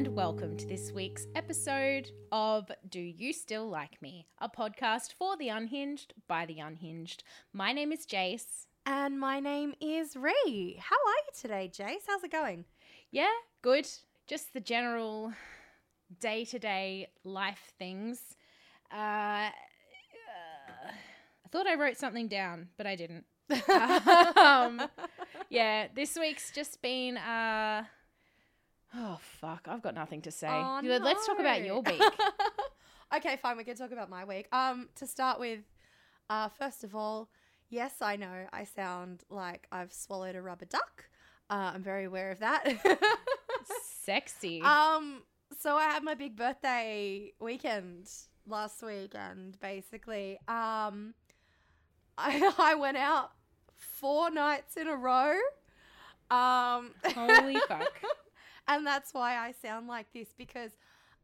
and welcome to this week's episode of Do You Still Like Me, a podcast for the unhinged by the unhinged. My name is Jase. And my name is Ree. How are you today, Jase? How's it going? Yeah, good. Just the general day to day life things. Uh, uh, I thought I wrote something down, but I didn't. um, yeah, this week's just been. Uh, oh, fuck. I've got nothing to say. Oh, Let's talk about your week. okay, fine. We can talk about my week. Um, to start with, uh, first of all, yes, I know I sound like I've swallowed a rubber duck. Uh, I'm very aware of that. Sexy. um, so I had my big birthday weekend last week, and basically, um, I I went out four nights in a row. Um, Holy fuck. And that's why I sound like this because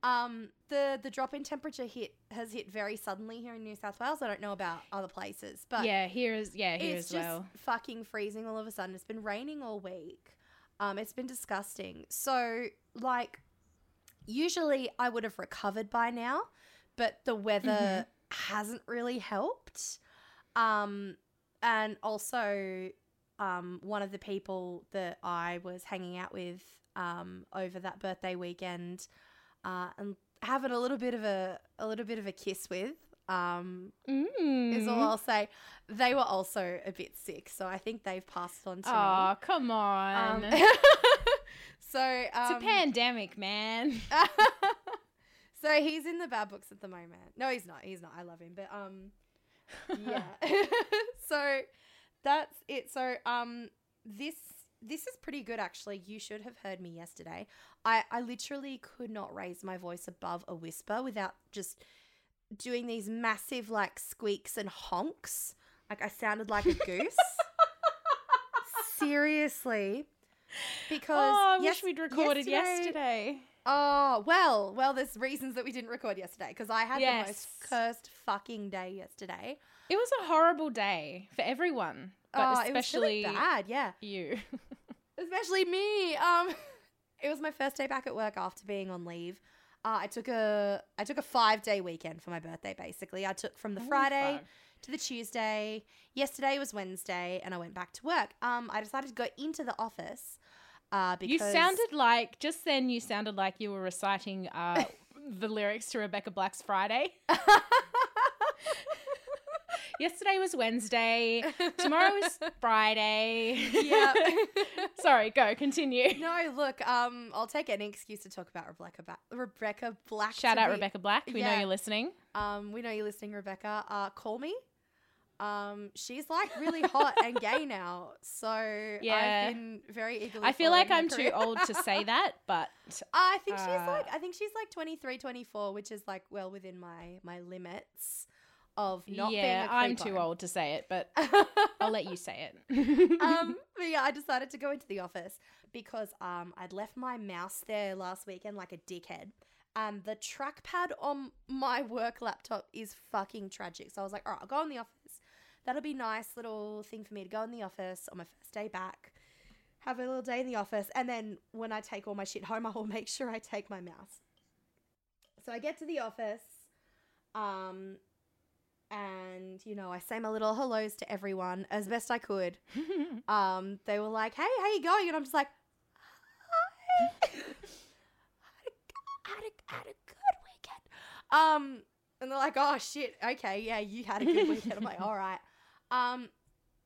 um, the the drop in temperature hit has hit very suddenly here in New South Wales. I don't know about other places, but yeah, here is yeah, here it's as just well. fucking freezing all of a sudden. It's been raining all week. Um, it's been disgusting. So like, usually I would have recovered by now, but the weather Mm-hmm. hasn't really helped. Um, and also, um, one of the people that I was hanging out with um, over that birthday weekend, uh, and having a little bit of a a little bit of a kiss with. Um, Mm. is all I'll say. They were also a bit sick, so I think they've passed on to Oh, come on. Um, so um, it's a pandemic, man. so he's in the bad books at the moment. No, he's not. He's not. I love him, but um, yeah. so that's it. So um, this this is pretty good actually. You should have heard me yesterday. I I literally could not raise my voice above a whisper without just doing these massive like squeaks and honks. Like I sounded like a goose. Seriously. Because oh, I yes- wish we'd recorded yesterday. Oh, well, well, there's reasons that we didn't record yesterday because I had the most cursed fucking day yesterday. It was a horrible day for everyone, but oh, especially it was really bad, yeah. you. Especially me. Um it was my first day back at work after being on leave. Uh, I took a I took a 5-day weekend for my birthday basically. I took from the Friday fuck. to the Tuesday. Yesterday was Wednesday and I went back to work. Um I decided to go into the office uh because You sounded like just then. You sounded like you were reciting uh, the lyrics to Rebecca Black's Friday. Yesterday was Wednesday. Tomorrow is Friday. yeah. Sorry, go continue. No, look, um, I'll take any excuse to talk about Rebecca ba- Rebecca Black. Shout out be- Rebecca Black. We know you're listening. Um, we know you're listening, Rebecca. Uh, call me. Um, she's like really hot and gay now, so Yeah. I've been very eagerly. I feel like I'm too old to say that, but I think she's uh, like I think she's like 23, 24, which is like well within my my limits of not yeah, I'm too old to say it, but I'll let you say it. um, but yeah, I decided to go into the office because um, I'd left my mouse there last weekend like a dickhead. And the trackpad on my work laptop is fucking tragic. So I was like, all right, I'll go in the office. That'll be nice little thing for me to go in the office on my first day back, have a little day in the office, and then when I take all my shit home, I will make sure I take my mouse. So I get to the office, um, and you know I say my little hellos to everyone as best I could um, they were like, "Hey, how you going?" And I'm just like, "Hi." had, a, had, a, had a good weekend. Um, and they're like, "Oh shit, okay, yeah, you had a good weekend." I'm like, "All right." Um,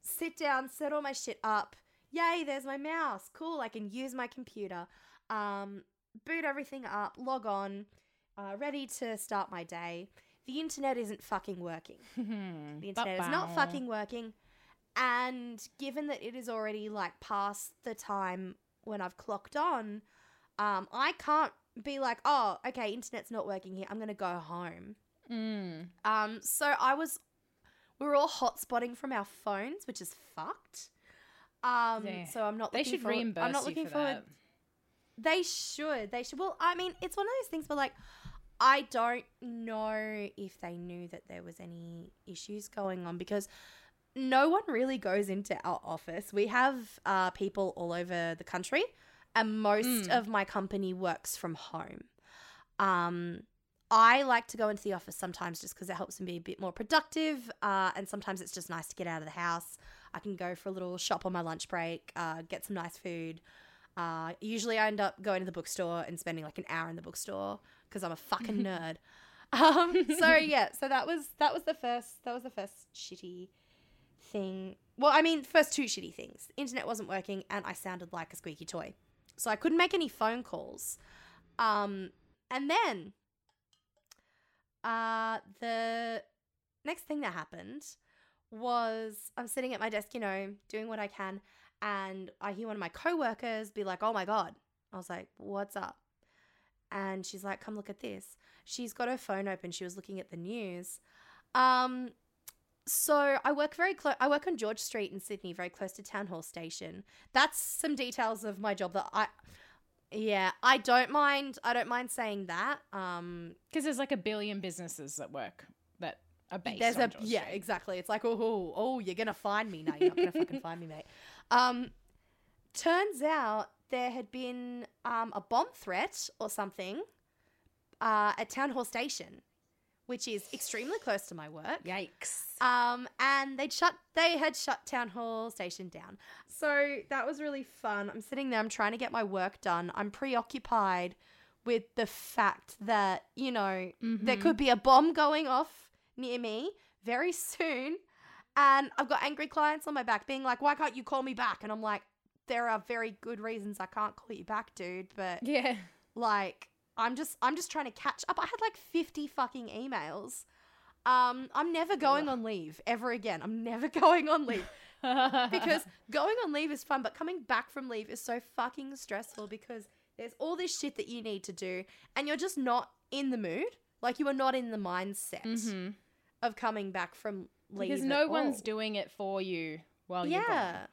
sit down, set all my shit up. Yay, there's my mouse. Cool, I can use my computer. Um, boot everything up, log on, uh, ready to start my day. The internet isn't fucking working. The internet is not fucking working. And given that it is already like past the time when I've clocked on, um, I can't be like, oh, okay, internet's not working here. I'm gonna go home. Mm. Um, so I was, we were all hotspotting from our phones, which is fucked. Um, Yeah. so I'm not. They should forward- reimburse I'm not you looking for forward. that. They should. They should. Well, I mean, it's one of those things where like I don't know if they knew that there was any issues going on because no one really goes into our office. We have uh, people all over the country and most Mm. of my company works from home. Um, I like to go into the office sometimes just because it helps me be a bit more productive, uh, and sometimes it's just nice to get out of the house. I can go for a little shop on my lunch break, uh, get some nice food. Uh, usually, I end up going to the bookstore and spending like an hour in the bookstore because I'm a fucking nerd. Um, so yeah, so that was that was the first that was the first shitty thing. Well, I mean, first two shitty things. Internet wasn't working, and I sounded like a squeaky toy, so I couldn't make any phone calls. Um, and then, uh, the next thing that happened was I'm sitting at my desk, you know, doing what I can, and I hear one of my coworkers be like, "Oh my god!" I was like, "What's up?" And she's like, "Come look at this." She's got her phone open. She was looking at the news. Um, so I work very close. I work on George Street in Sydney, very close to Town Hall Station. That's some details of my job that I, yeah, I don't mind. I don't mind saying that. Um, Because there's like a billion businesses that work that are based there's on a George yeah, Street. exactly. It's like oh, oh, oh, you're gonna find me. now. you're not gonna fucking find me, mate. Um, turns out there had been um a bomb threat or something, uh, at Town Hall Station, which is extremely close to my work. Yikes. Um, and they'd shut they had shut Town Hall Station down. So that was really fun. I'm sitting there, I'm trying to get my work done. I'm preoccupied with the fact that, you know, there Mhm. could be a bomb going off near me very soon. And I've got angry clients on my back being like, why can't you call me back? And I'm like, there are very good reasons I can't call you back, dude. But Yeah. like, I'm just I'm just trying to catch up. I had like 50 fucking emails. Um, I'm never going on leave ever again. I'm never going on leave because going on leave is fun, but coming back from leave is so fucking stressful because there's all this shit that you need to do and you're just not in the mood. Like you are not in the mindset Mhm. of coming back from leave. Because no one's all. doing it for you while you're yeah. gone.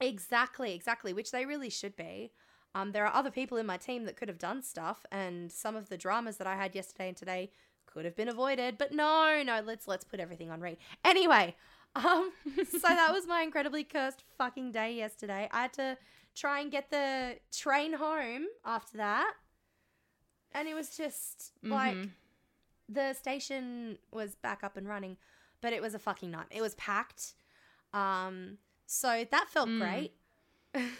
Exactly, exactly, which they really should be. Um, there are other people in my team that could have done stuff, and some of the dramas that I had yesterday and today could have been avoided. But no, no, let's let's put everything on read. Anyway, um, so that was my incredibly cursed fucking day yesterday. I had to try and get the train home after that, and it was just like Mhm. the station was back up and running, but it was a fucking night. It was packed. Um, so that felt Mm. great.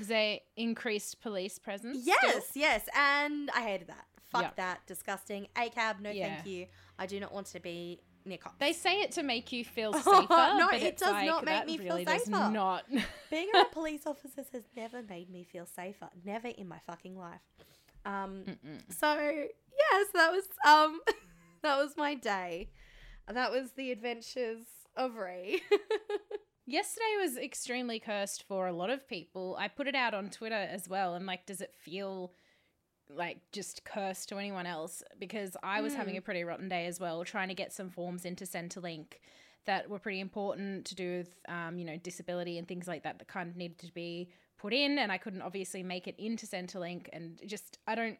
There increased police presence? still? Yes, yes, and I hated that. Fuck Yep. that. Disgusting. A cab, no Yeah. thank you. I do not want to be near cops. They say it to make you feel Oh, safer. no, but it does like, not make me feel really does safer. Not. Being a police officer has never made me feel safer. Never in my fucking life. Um, Mm-mm. so yes, that was um, that was my day. That was the adventures of Ray. Yesterday was extremely cursed for a lot of people. I put it out on Twitter as well. And like, does it feel like just cursed to anyone else? Because I was having Mm. a pretty rotten day as well, trying to get some forms into Centrelink that were pretty important to do with, um, you know, disability and things like that that kind of needed to be put in. And I couldn't obviously make it into Centrelink. And just, I don't,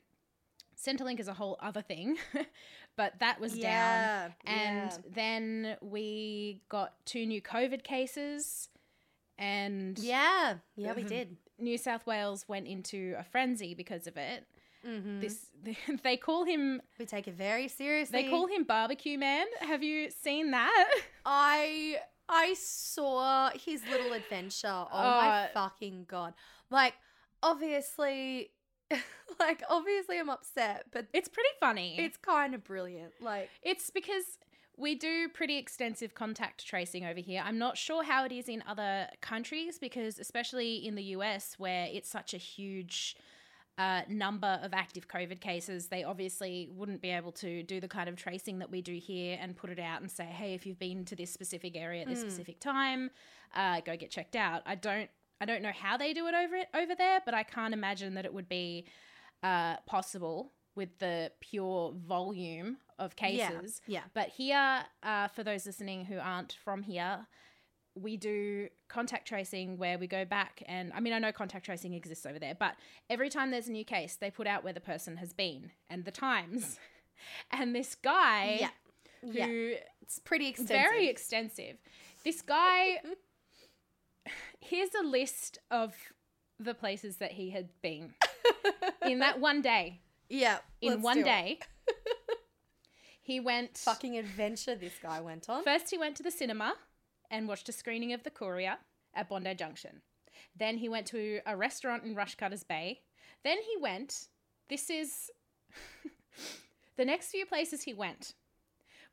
Centrelink is a whole other thing. but that was down. And yeah. then we got two new COVID cases, and yeah, yeah, we Mhm. did. New South Wales went into a frenzy because of it. Mm-hmm. This they call him we take it very seriously. they call him Barbecue Man. Have you seen that? I I saw his little adventure. Oh my Uh, fucking god! Like obviously, like obviously, I'm upset, but It's pretty funny. it's kind of brilliant. Like It's because we do pretty extensive contact tracing over here. I'm not sure how it is in other countries because, especially in the US, where it's such a huge uh, number of active COVID cases, they obviously wouldn't be able to do the kind of tracing that we do here and put it out and say, hey, if you've been to this specific area at this Mm. specific time, uh, go get checked out. I don't. I don't know how they do it over it over there, but I can't imagine that it would be uh, possible with the pure volume of cases. yeah, yeah. But here, uh, for those listening who aren't from here, we do contact tracing where we go back and I mean I know contact tracing exists over there, but every time there's a new case, they put out where the person has been and the times. And this guy yeah, yeah. It's pretty extensive. very extensive. This guy here's a list of the places that he had been. in that one day, yeah, in one day, he went. fucking adventure this guy went on. First, he went to the cinema and watched a screening of The Courier at Bondi Junction. Then he went to a restaurant in Rushcutters Bay. Then he went. This is the next few places he went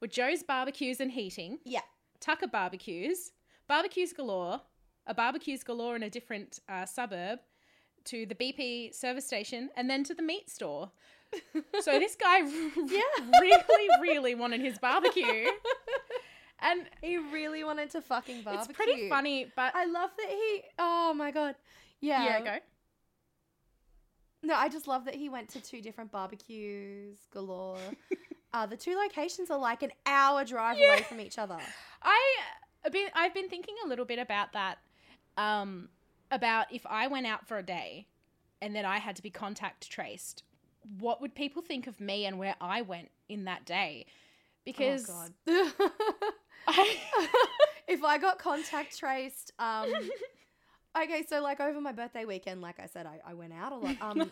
were Joe's Barbecues and Heating, Yeah. Tucker Barbecues, Barbeques Galore, a Barbeques Galore in a different uh, suburb, to the BP service station, and then to the meat store. So this guy Yeah. really, really wanted his barbecue. And He really wanted to fucking barbecue. it's pretty funny, but I love that he. Oh my god. Yeah. yeah, go. No, I just love that he went to two different barbecues galore. uh, the two locations are like an hour drive Yeah. away from each other. I been I've been thinking a little bit about that. Um, about if I went out for a day, and then I had to be contact traced, what would people think of me and where I went in that day? Because oh god. I, if I got contact traced, um, okay, so like over my birthday weekend, like I said, I, I went out a lot. Um,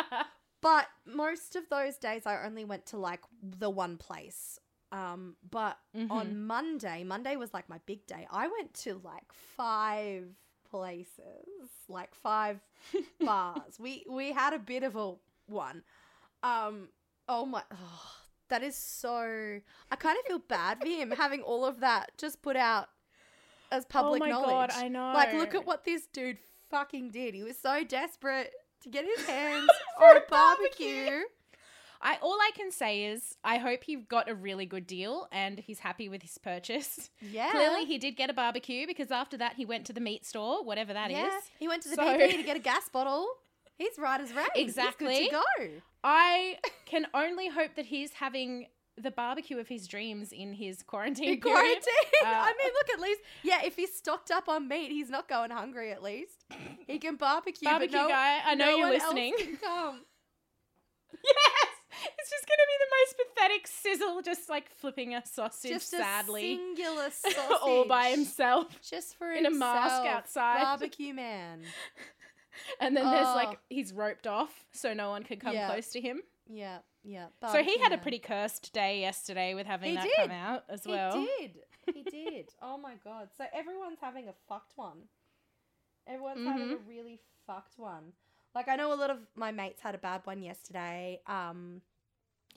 but most of those days I only went to like the one place. Um, but Mhm. on Monday, Monday was like my big day. I went to like five places, like five bars. We we had a bit of a one. Um, oh my, oh, that is so. I kind of feel bad for him having all of that just put out as public oh my knowledge. god, I know. Like, look at what this dude fucking did. He was so desperate to get his hands on a barbecue. I all I can say is I hope he got a really good deal and he's happy with his purchase. Yeah. Clearly, he did get a barbecue because after that he went to the meat store, whatever that is. yeah. He went to the So- BP to get a gas bottle. He's right as rain. Exactly. He's good to go. I can only hope that he's having the barbecue of his dreams in his quarantine In quarantine. Uh, I mean, look, at least, yeah, if he's stocked up on meat, he's not going hungry at least. He can barbecue. Barbecue no, guy, I know no you're listening. come. Yes, it's just gonna be the most pathetic sizzle, just like flipping a sausage Just sadly, a singular sausage. all by himself. Just for in a mask outside. Barbecue man. And then there's Oh. like he's roped off so no one can come Yeah. close to him. Yeah, yeah. so he had a pretty cursed day yesterday with having He that did. come out as well. He did. He did. oh my god. So everyone's having a fucked one. Everyone's having a Mm-hmm. really fucked one. Like I know a lot of my mates had a bad one yesterday. Um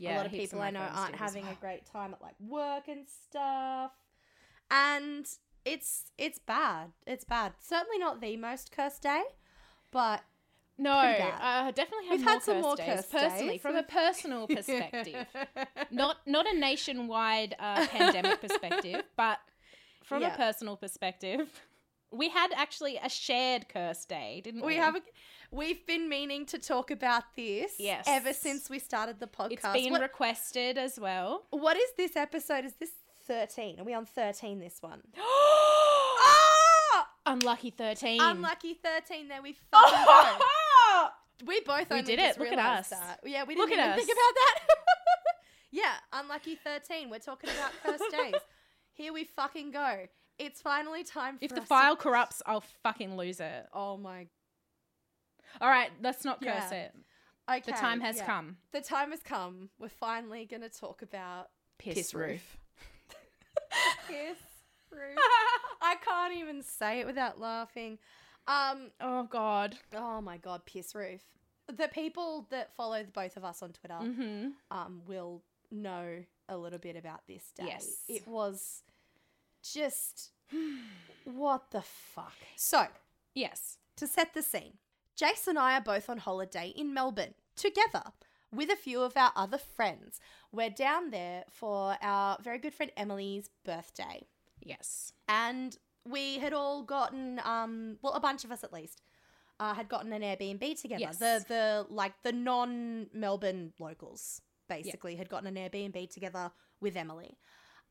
a lot of people my I know aren't having well. a great time at like work and stuff. And it's it's bad. It's bad. Certainly not the most cursed day, but No, bad. uh, definitely had We've more had some cursed more days, cursed personally days. from a personal perspective. not not a nationwide uh, pandemic perspective, but from Yeah. a personal perspective. We had actually a shared curse day, didn't we? we have a, we've been meaning to talk about this Yes. ever since we started the podcast. It's been What- requested as well. What is this episode? Is this 13? Are we on 13 this one? oh! Unlucky 13. Unlucky 13 there we fucking go. We both We did it. Look at us. That. Yeah, we didn't at even us. think about that. yeah, unlucky 13. We're talking about first days. Here we fucking go. It's finally time for If the us to- file corrupts, I'll fucking lose it. Oh my All right, let's not curse Yeah. it. Okay. The time has yeah. come. The time has come. We're finally going to talk about Piss, Piss roof. roof. piss roof. I can't even say it without laughing. Um oh God. Oh my god, piss roof. The people that follow the both of us on Twitter Mm-hmm. um, will know a little bit about this day. Yes. It was just what the fuck. So, Yes. to set the scene, Jase and I are both on holiday in Melbourne together with a few of our other friends. We're down there for our very good friend Emily's birthday. Yes. And we had all gotten, um, well, a bunch of us at least, uh, had gotten an Airbnb together. Yes. The the like the non Melbourne locals basically had gotten an Airbnb together with Emily.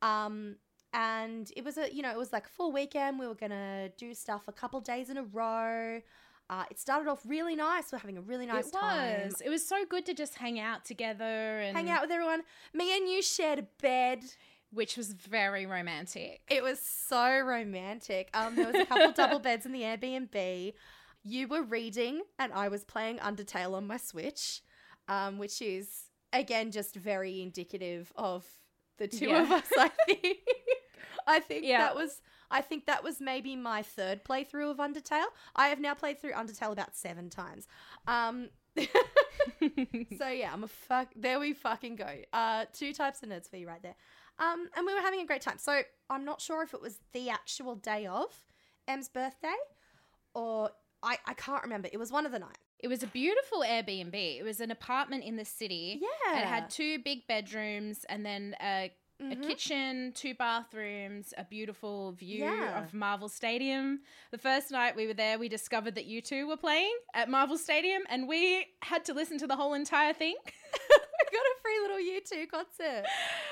Um, and it was a you know it was like a full weekend. We were gonna do stuff a couple days in a row. Uh, it started off really nice. We're having a really nice it time. was. It was so good to just hang out together and Hang out with everyone. Me and you shared a bed. which was very romantic. It was so romantic. Um, there was a couple double beds in the Airbnb. you were reading and I was playing Undertale on my Switch, um, which is again just very indicative of the two Yeah. of us. I think. I think Yeah. that was. I think that was maybe my third playthrough of Undertale. I have now played through Undertale about seven times. Um, so yeah, I'm a fuck. There we fucking go. Uh, two types of nerds for you right there. Um, and we were having a great time. So I'm not sure if it was the actual day of Em's birthday, or I I can't remember. It was one of the nights. It was a beautiful Airbnb. It was an apartment in the city. Yeah, It had two big bedrooms and then a, a Mhm. kitchen, two bathrooms, a beautiful view Yeah. of Marvel Stadium. The first night we were there, we discovered that U2 were playing at Marvel Stadium and we had to listen to the whole entire thing. we got a free little U2 concert.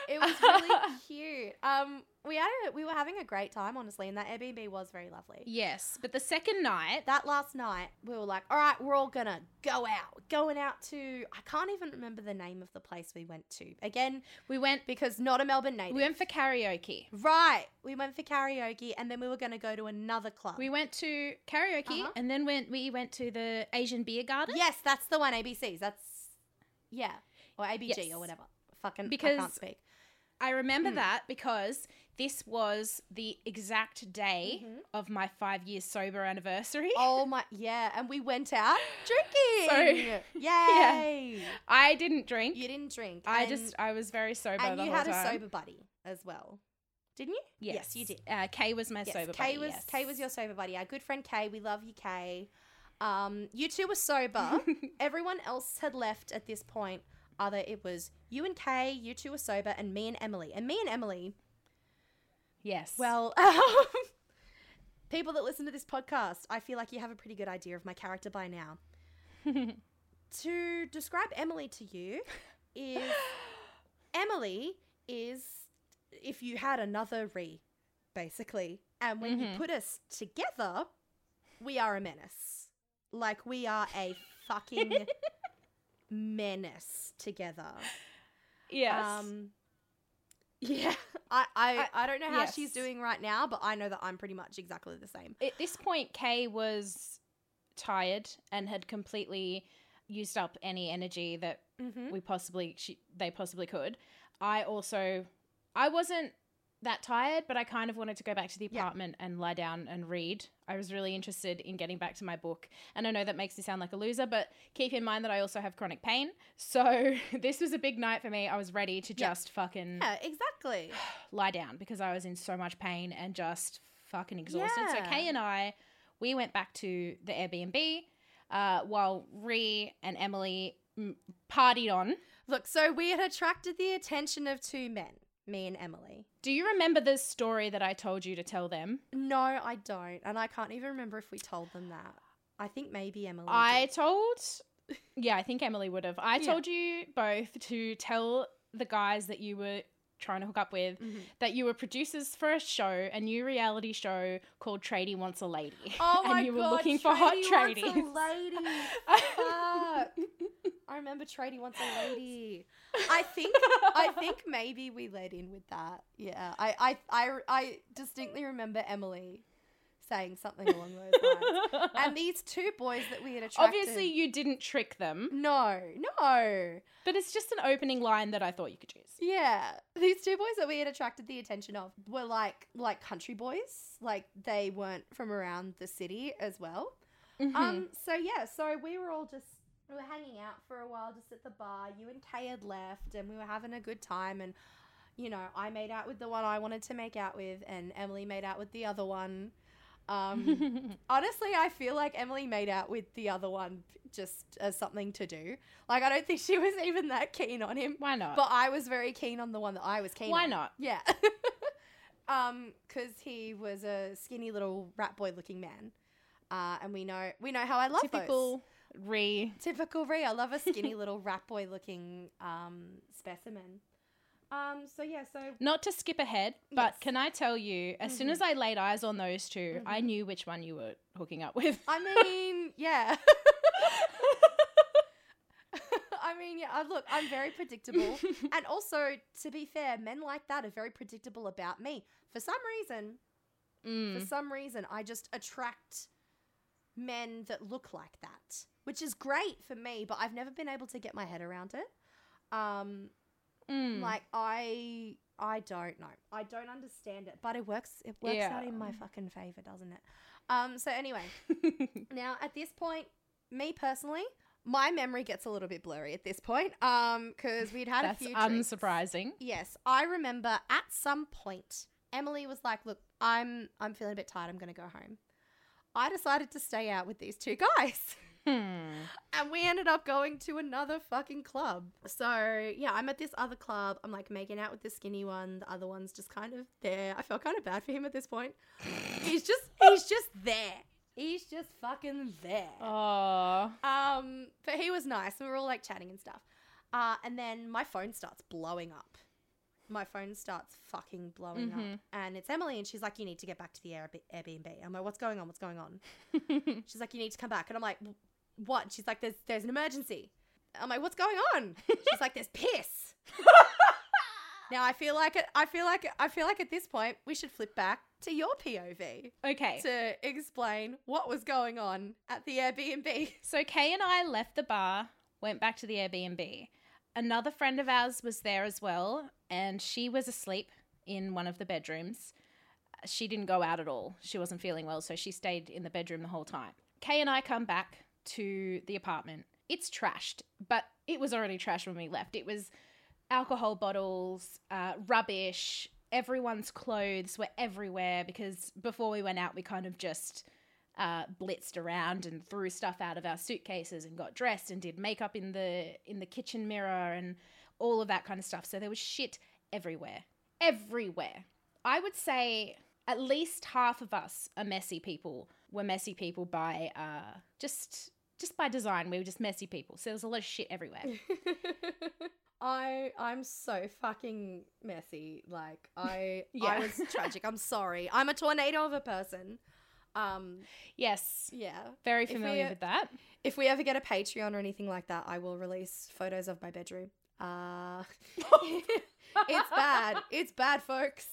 It was really cute. Um, we had a, we were having a great time, honestly, and that Airbnb was very lovely. yes, but the second night, That last night, we were like, all right, we're all gonna go out. Going out to, I can't even remember the name of the place we went to. Again, we went because not a Melbourne native. we went for karaoke. right. We went for karaoke, and then we were gonna go to another club. We went to karaoke Uh-huh. and then went we went to the Asian beer garden. yes, that's the one, ABCs. That's, yeah. Or ABG Yes. or whatever. Fucking, I Because- can't speak. I remember Mm. that because this was the exact day Mhm. of my five year sober anniversary. Oh my, yeah. And we went out drinking. So- Yay. I didn't drink. You didn't drink. I and- just I was very sober and you had time. a sober buddy as well, didn't you? Yes, you did. Uh, Kay was my yes, sober Kay buddy. was yes. Kay was your sober buddy. Our good friend Kay. We love you, Kay. Um, you two were sober. Everyone else had left at this point. Either it was you and Kay, you two were sober, and me and Emily. And me and Emily, yes. well, um, people that listen to this podcast, I feel like you have a pretty good idea of my character by now. to describe Emily to you is Emily is if you had another Ree, basically. And when you Mhm. put us together, we are a menace. Like we are a fucking menace together. yes. Um yeah, I, I, I- don't know how she's doing right now, but I know that I'm pretty much exactly the same. At this point, Kay was tired and had completely used up any energy that Mm-hmm. we possibly she, they possibly could. I also I wasn't that tired, but I kind of wanted to go back to the Yeah. apartment and lie down and read. I was really interested in getting back to my book. And I know that makes me sound like a loser, but keep in mind that I also have chronic pain. So this was a big night for me. I was ready to Yeah. just fucking Yeah, exactly. lie down because I was in so much pain and just fucking exhausted. So Yeah. Kay and I, we went back to the Airbnb uh, while Ree and Emily mm, partied on. Look, so we had attracted the attention of two men, me and Emily. Do you remember the story that I told you to tell them? No, I don't. And I can't even remember if we told them that. I think maybe Emily. I did. told, yeah, I think Emily would have. I Yeah. told you both to tell the guys that you were trying to hook up with Mhm. that you were producers for a show, a new reality show called Tradie Wants a Lady. Oh my and you were god, looking for hot Tradie tradies. wants a lady. Fuck. I remember Tradie wants a lady. I think I think maybe we led in with that. Yeah. I I I, I distinctly remember Emily saying something along those lines. And these two boys that we had attracted. Obviously, you didn't trick them, No, no. but it's just an opening line that I thought you could use. Yeah, these two boys that we had attracted the attention of were like like country boys. Like they weren't from around the city as well. Mhm. Um. So yeah. So we were all just we were hanging out for a while, just at the bar. You and Kay had left, and we were having a good time. And you know, I made out with the one I wanted to make out with, and Emily made out with the other one. Um. honestly, I feel like Emily made out with the other one just as something to do. Like I don't think she was even that keen on him. Why not? But I was very keen on the one that I was keen on. Why on. not? Yeah. um, because he was a skinny little rat boy looking man. Uh, and we know we know how I love Typical Ree. Those. Typical Ree. I love a skinny little rat boy looking um specimen. Um, so yeah, so Not to skip ahead, but Yes. can I tell you, as soon Mhm. as I laid eyes on those 2 I Mhm. knew which one you were hooking up with. I mean, yeah. I mean, yeah, uh, look, I'm very predictable. and also, to be fair, men like that are very predictable about me. For some reason, Mm. for some reason, I just attract men that look like that, which is great for me, but I've never been able to get my head around it. Um, Mm. like I I don't know. I don't understand it, but it works it works out in my fucking favor, doesn't it? Um so anyway, now at this point, me personally, my memory gets a little bit blurry at this point. Um cuz we'd had That's a few drinks. unsurprising. Yes, I remember at some point Emily was like, "Look, I'm I'm feeling a bit tired. I'm going to go home." I decided to stay out with these two guys. Hmm. And we ended up going to another fucking club. So, yeah, I'm at this other club. I'm like making out with the skinny one. The other one's just kind of there. I felt kind of bad for him at this point. he's just he's just there. He's just fucking there. Oh. Um, but he was nice. We were all like chatting and stuff. Uh, and then my phone starts blowing up. My phone starts fucking blowing up. Mhm. And it's Emily, and she's like, You need to get back to the Airb- Airbnb. I'm like, What's going on? What's going on? She's like, You need to come back. And I'm like, "W- What? She's like, There's, there's an emergency. I'm like, What's going on? She's like, There's piss. now I feel like it, I feel like I feel like at this point we should flip back to your POV okay. to explain what was going on at the Airbnb. So Kay and I left the bar, went back to the Airbnb. Another friend of ours was there as well, and she was asleep in one of the bedrooms. She didn't go out at all. She wasn't feeling well, so she stayed in the bedroom the whole time. Kay and I come back to the apartment. It's trashed, but it was already trashed when we left. It was alcohol bottles, uh, rubbish. Everyone's clothes were everywhere because before we went out, we kind of just uh, blitzed around and threw stuff out of our suitcases and got dressed and did makeup in the in the kitchen mirror and all of that kind of stuff. So there was shit everywhere, everywhere. I would say at least half of us are messy people. We're messy people by uh, just just by design. We were just messy people. So there was a lot of shit everywhere. I I'm so fucking messy. Like I Yeah. I was tragic. I'm sorry. I'm a tornado of a person. Um yes, yeah. very familiar uh, with that. If we ever get a Patreon or anything like that, I will release photos of my bedroom. Uh It's bad. It's bad, folks.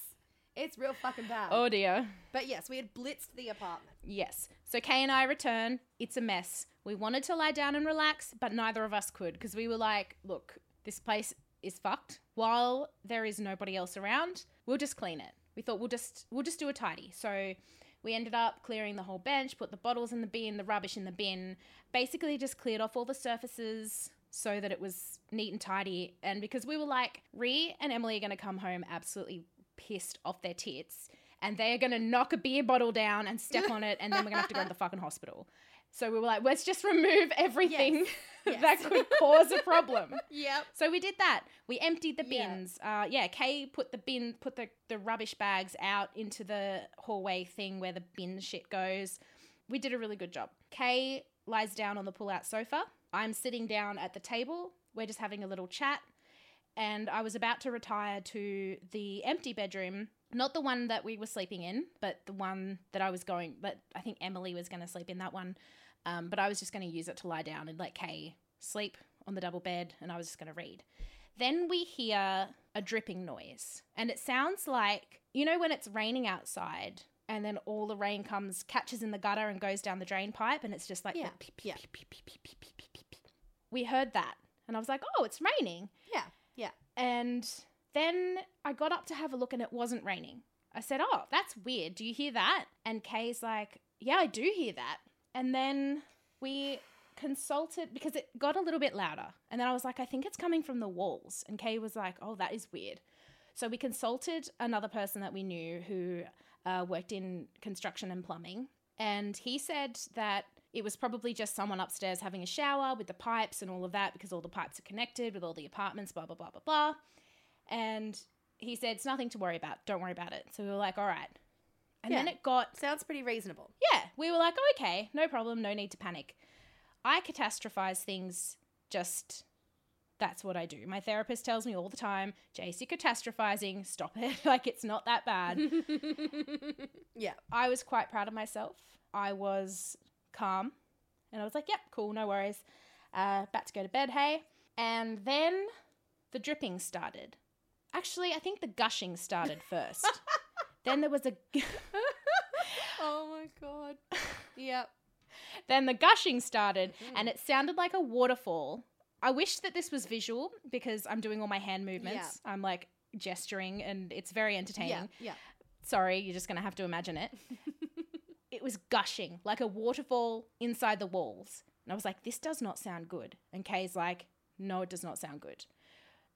It's real fucking bad. Oh dear. But yes, we had blitzed the apartment. Yes. So Kay and I return. It's a mess. We wanted to lie down and relax, but neither of us could because we were like, look, this place is fucked. While there is nobody else around, we'll just clean it. We thought we'll just we'll just do a tidy. So we ended up clearing the whole bench, put the bottles in the bin, the rubbish in the bin, basically just cleared off all the surfaces so that it was neat and tidy. And because we were like, Ree and Emily are going to come home absolutely pissed off their tits and they are going to knock a beer bottle down and step on it and then we're going to have to go to the fucking hospital. So we were like, let's just remove everything Yes. that could cause a problem. Yep. So we did that. We emptied the bins. Uh, yeah, Kay put the bin, put the, the rubbish bags out into the hallway thing where the bin shit goes. We did a really good job. Kay lies down on the pull out sofa. I'm sitting down at the table. We're just having a little chat and I was about to retire to the empty bedroom, not the one that we were sleeping in, but the one that I was going, but I think Emily was going to sleep in that one. Um, but I was just going to use it to lie down and let Kay sleep on the double bed, and I was just going to read. Then we hear a dripping noise, and it sounds like, you know, when it's raining outside. And then all the rain comes, catches in the gutter, and goes down the drain pipe, and it's just like yeah, yeah. We heard that, and I was like, "Oh, it's raining!" Yeah. Yeah. And then I got up to have a look and it wasn't raining. I said, Oh, that's weird. Do you hear that? And Kay's like, Yeah, I do hear that. And then we consulted because it got a little bit louder. And then I was like, I think it's coming from the walls. And Kay was like, Oh, that is weird. So we consulted another person that we knew who uh, worked in construction and plumbing. And he said that it was probably just someone upstairs having a shower with the pipes and all of that because all the pipes are connected with all the apartments, blah, blah, blah, blah, blah. And he said, It's nothing to worry about. Don't worry about it. So we were like, All right. And then it got, Sounds pretty reasonable. yeah, we were like, Okay, no problem. No need to panic. I catastrophize things just. That's what I do. My therapist tells me all the time, Jase, you're catastrophizing. Stop it. like, it's not that bad. yeah. I was quite proud of myself. I was calm and I was like, yep, cool, no worries. Uh, about to go to bed, hey. And then the dripping started. Actually, I think the gushing started first. then there was a. oh my god. Yep. then the gushing started and it sounded like a waterfall. I wish that this was visual because I'm doing all my hand movements. I'm like gesturing and it's very entertaining. Yeah, yeah. Sorry, you're just going to have to imagine it. Was gushing like a waterfall inside the walls. And I was like, this does not sound good. And Kay's like, no, it does not sound good.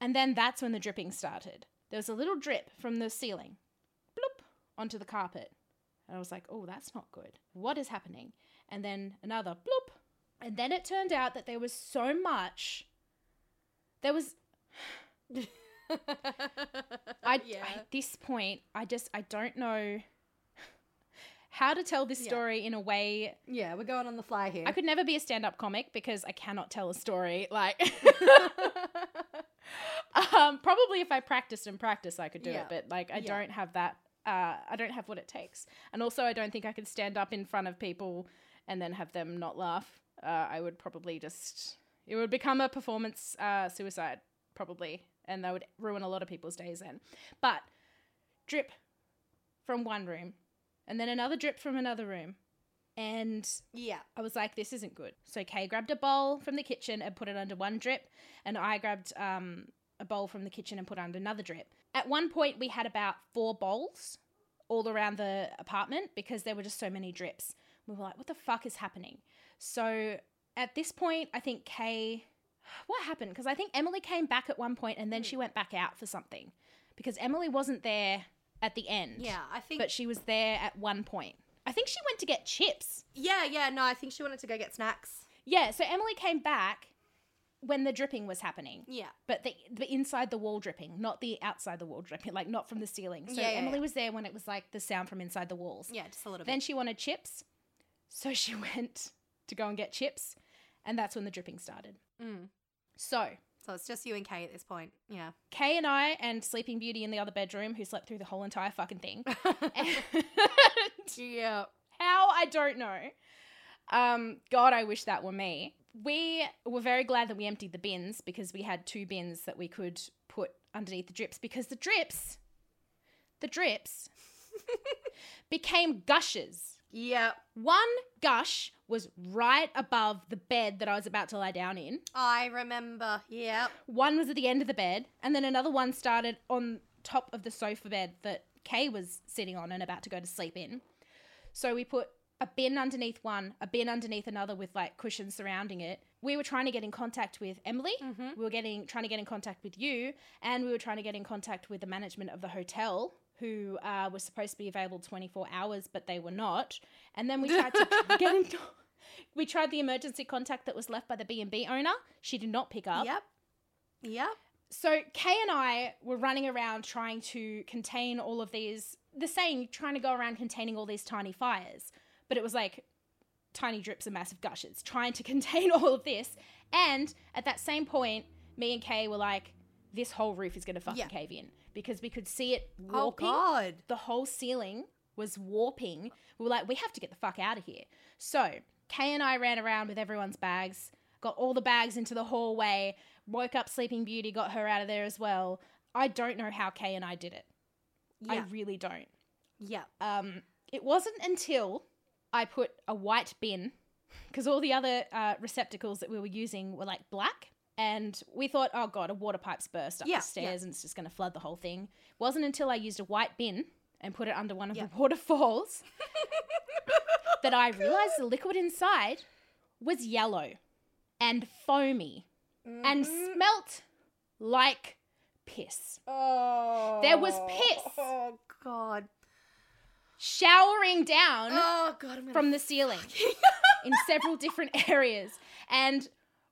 And then that's when the dripping started. There was a little drip from the ceiling, bloop, onto the carpet. And I was like, oh, that's not good. What is happening? And then another bloop. And then it turned out that there was so much. There was I yeah. at this point, I just I don't know how to tell this Yeah. story in a way. yeah, we're going on the fly here. I could never be a stand-up comic because I cannot tell a story like. um, probably if I practiced and practiced, I could do Yeah. it, but like I Yeah. don't have that. Uh, I don't have what it takes, and also I don't think I could stand up in front of people and then have them not laugh. Uh, I would probably just it would become a performance uh, suicide probably, and that would ruin a lot of people's days then. But drip from one room, and then another drip from another room, and yeah. I was like, this isn't good. So Kay grabbed a bowl from the kitchen and put it under one drip, and I grabbed um, a bowl from the kitchen and put under another drip. At one point, we had about four bowls all around the apartment because there were just so many drips. We were like, what the fuck is happening? So at this point, I think Kay, what happened? Because I think Emily came back at one point and then she went back out for something because Emily wasn't there at the end. Yeah, I think. But she was there at one point. I think she went to get chips. yeah, yeah. No, I think she wanted to go get snacks. Yeah, so Emily came back when the dripping was happening. Yeah. But the the inside the wall dripping, not the outside the wall dripping, like not from the ceiling. So Yeah, yeah, Emily yeah. was there when it was like the sound from inside the walls. Yeah, just a little Then bit. Then she wanted chips. So she went to go and get chips, and that's when the dripping started. Mm. So So it's just you and Kay at this point. Yeah. Kay and I and Sleeping Beauty in the other bedroom, who slept through the whole entire fucking thing. Yeah. How I don't know. Um, God, I wish that were me. We were very glad that we emptied the bins because we had two bins that we could put underneath the drips because the drips, the drips, became gushes. Yeah. One gush was right above the bed that I was about to lie down in. I remember. Yeah. One was at the end of the bed, and then another one started on top of the sofa bed that Kay was sitting on and about to go to sleep in. So we put a bin underneath one, a bin underneath another with like cushions surrounding it. We were trying to get in contact with Emily. Mhm. We were getting trying to get in contact with you, and we were trying to get in contact with the management of the hotel, who uh, was supposed to be available twenty four hours, but they were not. And then we tried to get in. We tried the emergency contact that was left by the B and B owner. She did not pick up. Yep. Yep. So Kay and I were running around trying to contain all of these. The saying, trying to go around containing all these tiny fires, but it was like tiny drips and massive gushes, trying to contain all of this. And at that same point, me and Kay were like, "This whole roof is going to fucking Yeah. cave in," because we could see it Oh warping. God. the whole ceiling was warping. We were like, we have to get the fuck out of here. So Kay and I ran around with everyone's bags, got all the bags into the hallway, woke up Sleeping Beauty, got her out of there as well. I don't know how Kay and I did it. Yeah. I really don't. Yeah. Um, it wasn't until I put a white bin, because all the other uh, receptacles that we were using were like black. And we thought, oh god, a water pipe's burst up Yeah, the stairs yeah. and it's just going to flood the whole thing. Wasn't until I used a white bin and put it under one of Yeah. the waterfalls that I realized the liquid inside was yellow and foamy and Mhm. smelt like piss. Oh. There was piss. Oh God. Showering down. Oh God. From the ceiling in several different areas and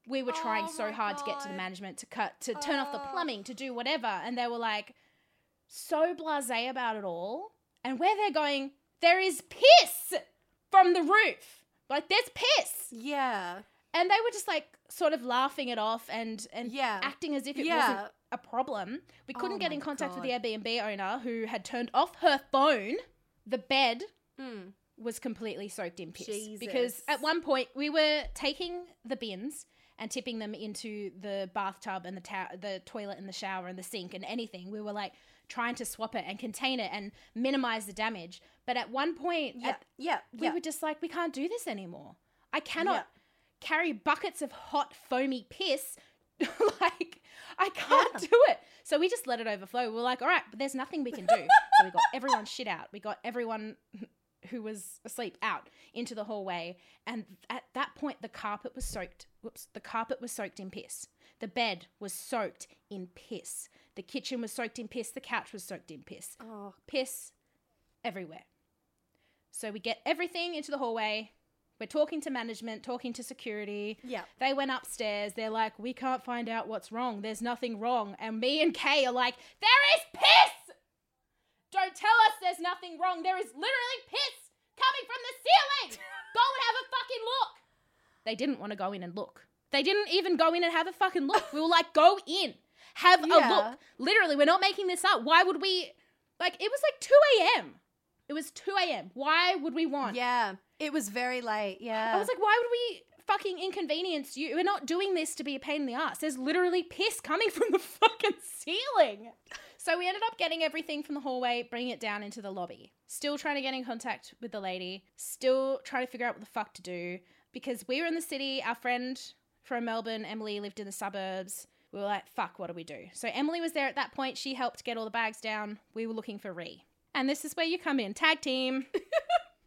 we were trying Oh so hard to get to the management to cut to turn off the Oh. plumbing to do whatever and they were like so blasé about it all and where they're going there is piss from the roof like there's piss Yeah. and they were just like sort of laughing it off and and Yeah. acting as if it yeah. wasn't a problem we couldn't Oh get in contact with the airbnb owner who had turned off her phone the bed Mm. was completely soaked in piss because at one point we were taking the bins and tipping them into the bathtub and the ta- the toilet and the shower and the sink and anything. We were like trying to swap it and contain it and minimize the damage. But at one point, Yeah. at- Yeah. we yeah. were just like, we can't do this anymore. I cannot Yeah. carry buckets of hot foamy piss. like I can't Yeah. do it. So we just let it overflow. We're like, all right, but there's nothing we can do. so we got everyone shit out. We got everyone who was asleep out into the hallway, and at that point the carpet was soaked. Whoops, the carpet was soaked in piss. The bed was soaked in piss. The kitchen was soaked in piss. The couch was soaked in piss Oh, piss everywhere. So we get everything into the hallway. We're talking to management, talking to security. yeah. They went upstairs. They're like, we can't find out what's wrong. There's nothing wrong. And me and Kay are like, there is piss! Don't tell us there's nothing wrong. There is literally piss coming from the ceiling. go and have a fucking look. They didn't want to go in and look. They didn't even go in and have a fucking look. We were like, go in, have a look. Literally, we're not making this up. Why would we? Like, it was like 2 a.m. It was 2 a.m. Why would we want? Yeah. It was very late. Yeah. I was like, why would we fucking inconvenience you? We're not doing this to be a pain in the ass. There's literally piss coming from the fucking ceiling. So we ended up getting everything from the hallway, bringing it down into the lobby. Still trying to get in contact with the lady. Still trying to figure out what the fuck to do. Because we were in the city, our friend from Melbourne, Emily, lived in the suburbs. We were like, fuck, what do we do? So Emily was there at that point. She helped get all the bags down. We were looking for Ree. And this is where you come in. Tag team.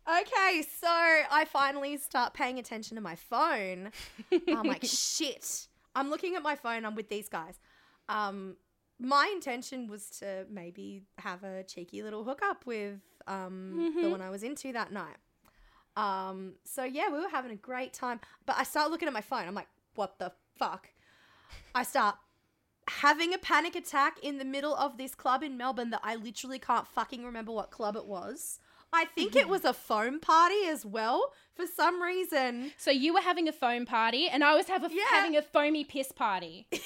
Okay, so I finally start paying attention to my phone. I'm like, shit. I'm looking at my phone. I'm with these guys. Um, my intention was to maybe have a cheeky little hookup with um, the Mhm. one I was into that night. Um, so yeah, we were having a great time. But I start looking at my phone. I'm like, what the fuck? I start having a panic attack in the middle of this club in Melbourne that I literally can't fucking remember what club it was. I think it was a foam party as well for some reason. So you were having a foam party, and I was have a, Yeah. having a foamy piss party.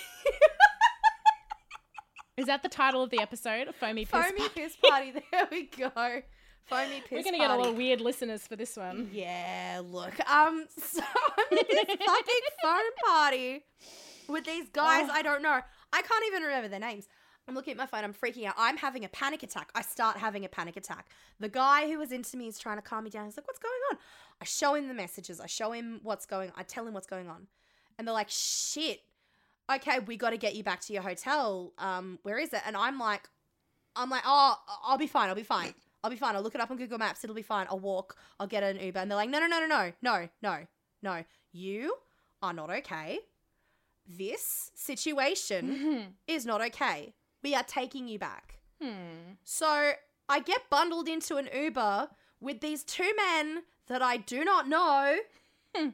Is that the title of the episode? A foamy piss Foamy party. piss party. There we go. Foamy piss We're gonna get a lot of weird listeners for this one. Yeah, look. Um, so I'm at this fucking foam party with these guys. Oh. I don't know. I can't even remember their names. I'm looking at my phone. I'm freaking out. I'm having a panic attack. I start having a panic attack. The guy who was into me is trying to calm me down. He's like, "What's going on?" I show him the messages. I show him what's going. I tell him what's going on, and they're like, "Shit." Okay, we got to get you back to your hotel. Um, where is it? And I'm like, I'm like, oh, I'll be fine. I'll be fine. I'll be fine. I'll look it up on Google Maps. It'll be fine. I'll walk. I'll get an Uber. And they're like, no, no, no, no, no, no, no, no. You are not okay. This situation Hmm. is not okay. We are taking you back. Hmm. So I get bundled into an Uber with these two men that I do not know, Hmm. and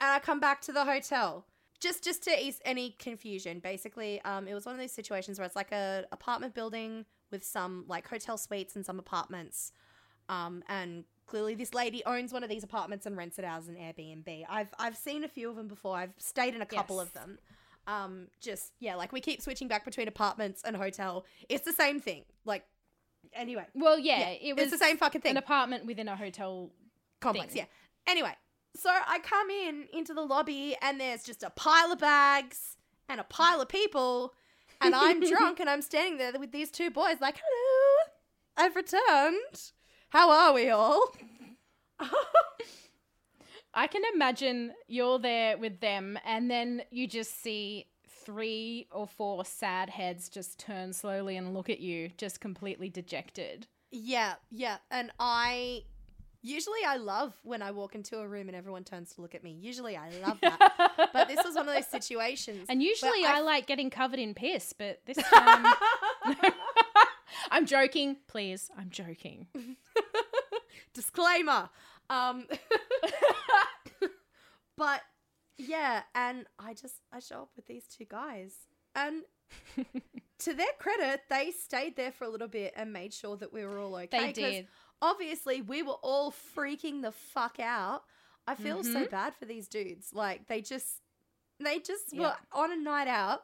I come back to the hotel. Just, just to ease any confusion, basically, um, it was one of those situations where it's like a apartment building with some like hotel suites and some apartments, um, and clearly this lady owns one of these apartments and rents it out as an Airbnb. I've I've seen a few of them before. I've stayed in a couple Yes. of them. Um, just yeah, like we keep switching back between apartments and hotel. It's the same thing. Like anyway, Well, yeah, it was it's the same fucking thing. an apartment within a hotel. complex. thing. Yeah. Anyway, so I come in into the lobby and there's just a pile of bags and a pile of people, and I'm drunk and I'm standing there with these two boys like, "Hello, I've returned. How are we all?" I can imagine you're there with them, and then you just see three or four sad heads just turn slowly and look at you, just completely dejected. yeah, yeah, and I. Usually, I love when I walk into a room and everyone turns to look at me. Usually, I love that. but this was one of those situations. And usually I I, like getting covered in piss, but this time. I'm joking. Please, I'm joking. disclaimer um but yeah and i just i show up with these two guys and to their credit they stayed there for a little bit and made sure that we were all okay They did. Obviously we were all freaking the fuck out. I feel so Mhm. bad for these dudes. Like they just they just Yeah. were on a night out.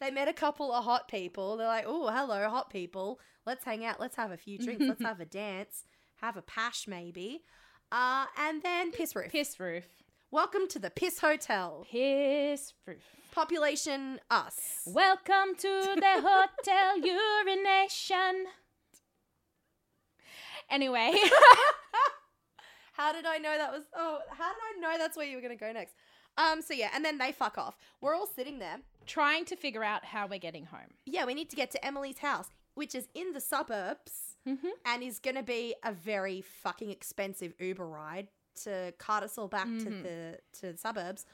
They met a couple of hot people. They're like oh hello hot people. Let's hang out. Let's have a few drinks. Let's have a dance. Have a pash maybe. Uh and then piss roof. Piss roof. welcome to the piss hotel. Piss roof. population us. Welcome to the hotel urination. Anyway, How did I know that was? Oh, how did I know that's where you were gonna go next? Um. So yeah, and then they fuck off. We're all sitting there. Trying to figure out how we're getting home. Yeah, we need to get to Emily's house, which is in the suburbs, Mm-hmm. and is gonna be a very fucking expensive Uber ride to cart us all back to Mhm. the to the suburbs.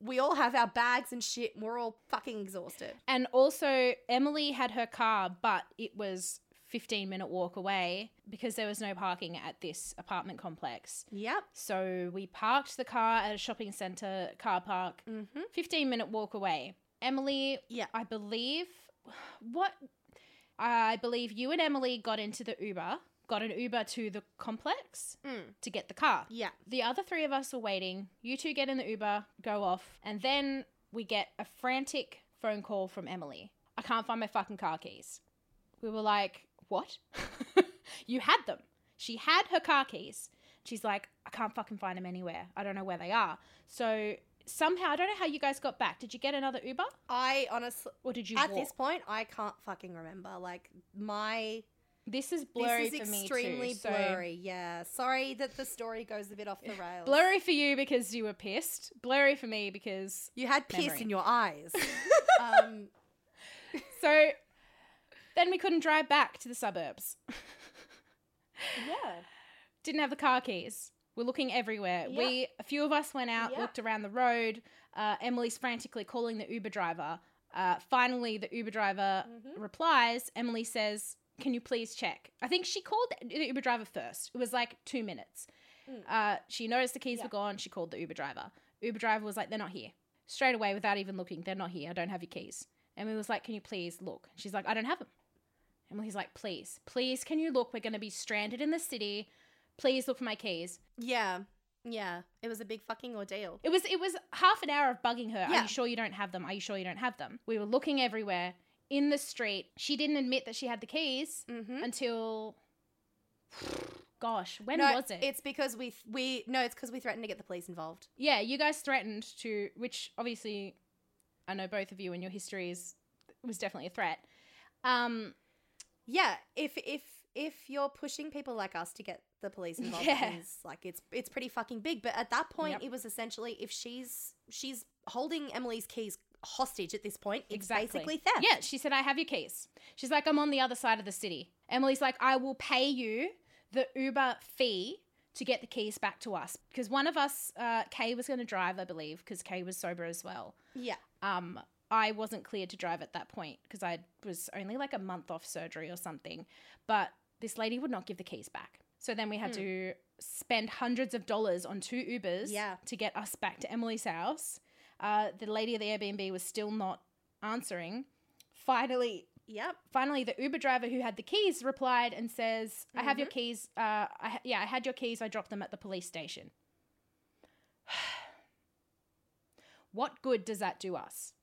We all have our bags and shit. And we're all fucking exhausted. And also, Emily had her car, but it was 15 minute walk away because there was no parking at this apartment complex. Yep. So we parked the car at a shopping center car park, Mm-hmm. 15 minute walk away. Emily, Yeah. I believe, what? I believe you and Emily got into the Uber, got an Uber to the complex Mm. to get the car. Yeah. The other three of us were waiting. You two get in the Uber, go off, and then we get a frantic phone call from Emily. I can't find my fucking car keys. We were like, What? you had them. She had her car keys. She's like, I can't fucking find them anywhere. I don't know where they are. So somehow, I don't know how you guys got back. Did you get another Uber I honestly, or did you at walk? this point, I can't fucking remember. Like my This is blurry this is for me extremely too. so- blurry. Yeah. Sorry that the story goes a bit off the rails. Blurry for you because you were pissed. Blurry for me because You had piss Memory. in your eyes. um. So then we couldn't drive back to the suburbs. Yeah. Didn't have the car keys. We're looking everywhere. Yep. We a few of us went out, Yep. looked around the road. Uh, Emily's frantically calling the Uber driver. Uh, finally, the Uber driver Mhm. replies. Emily says, "Can you please check?" I think she called the Uber driver first. It was like two minutes. Mm. Uh, she noticed the keys Yeah. were gone. She called the Uber driver. Uber driver was like, "They're not here." Straight away, without even looking, "They're not here. I don't have your keys." Emily was like, "Can you please look?" She's like, "I don't have them." Emily's like, "Please, please, can you look? We're going to be stranded in the city. Please look for my keys." Yeah. Yeah. It was a big fucking ordeal. It was it was half an hour of bugging her. Are you sure you don't have them? Are you sure you don't have them? We were looking everywhere in the street. She didn't admit that she had the keys Mm-hmm. until gosh, when no, was it? It's because we we no, it's because we threatened to get the police involved. yeah, you guys threatened to which obviously I know both of you and your history is was definitely a threat. Um Yeah. If if if you're pushing people like us to get the police involved, Yeah. it's like it's it's pretty fucking big. But at that point, Yep. it was essentially if she's she's holding Emily's keys hostage at this point, it's Exactly. basically theft. Yeah, she said, I have your keys. She's like, I'm on the other side of the city. Emily's like, I will pay you the Uber fee to get the keys back to us. Because one of us, uh, Kay was going to drive, I believe, because Kay was sober as well. Yeah. Um, I wasn't cleared to drive at that point because I was only like a month off surgery or something. But this lady would not give the keys back. So then we had Hmm. to spend hundreds of dollars on two Ubers Yeah. to get us back to Emily's house. Uh, the lady at the Airbnb was still not answering. Finally, Yep. finally, the Uber driver who had the keys replied and says, "I have your Mhm. keys. Uh, I ha- yeah, I had your keys. I dropped them at the police station." what good does that do us?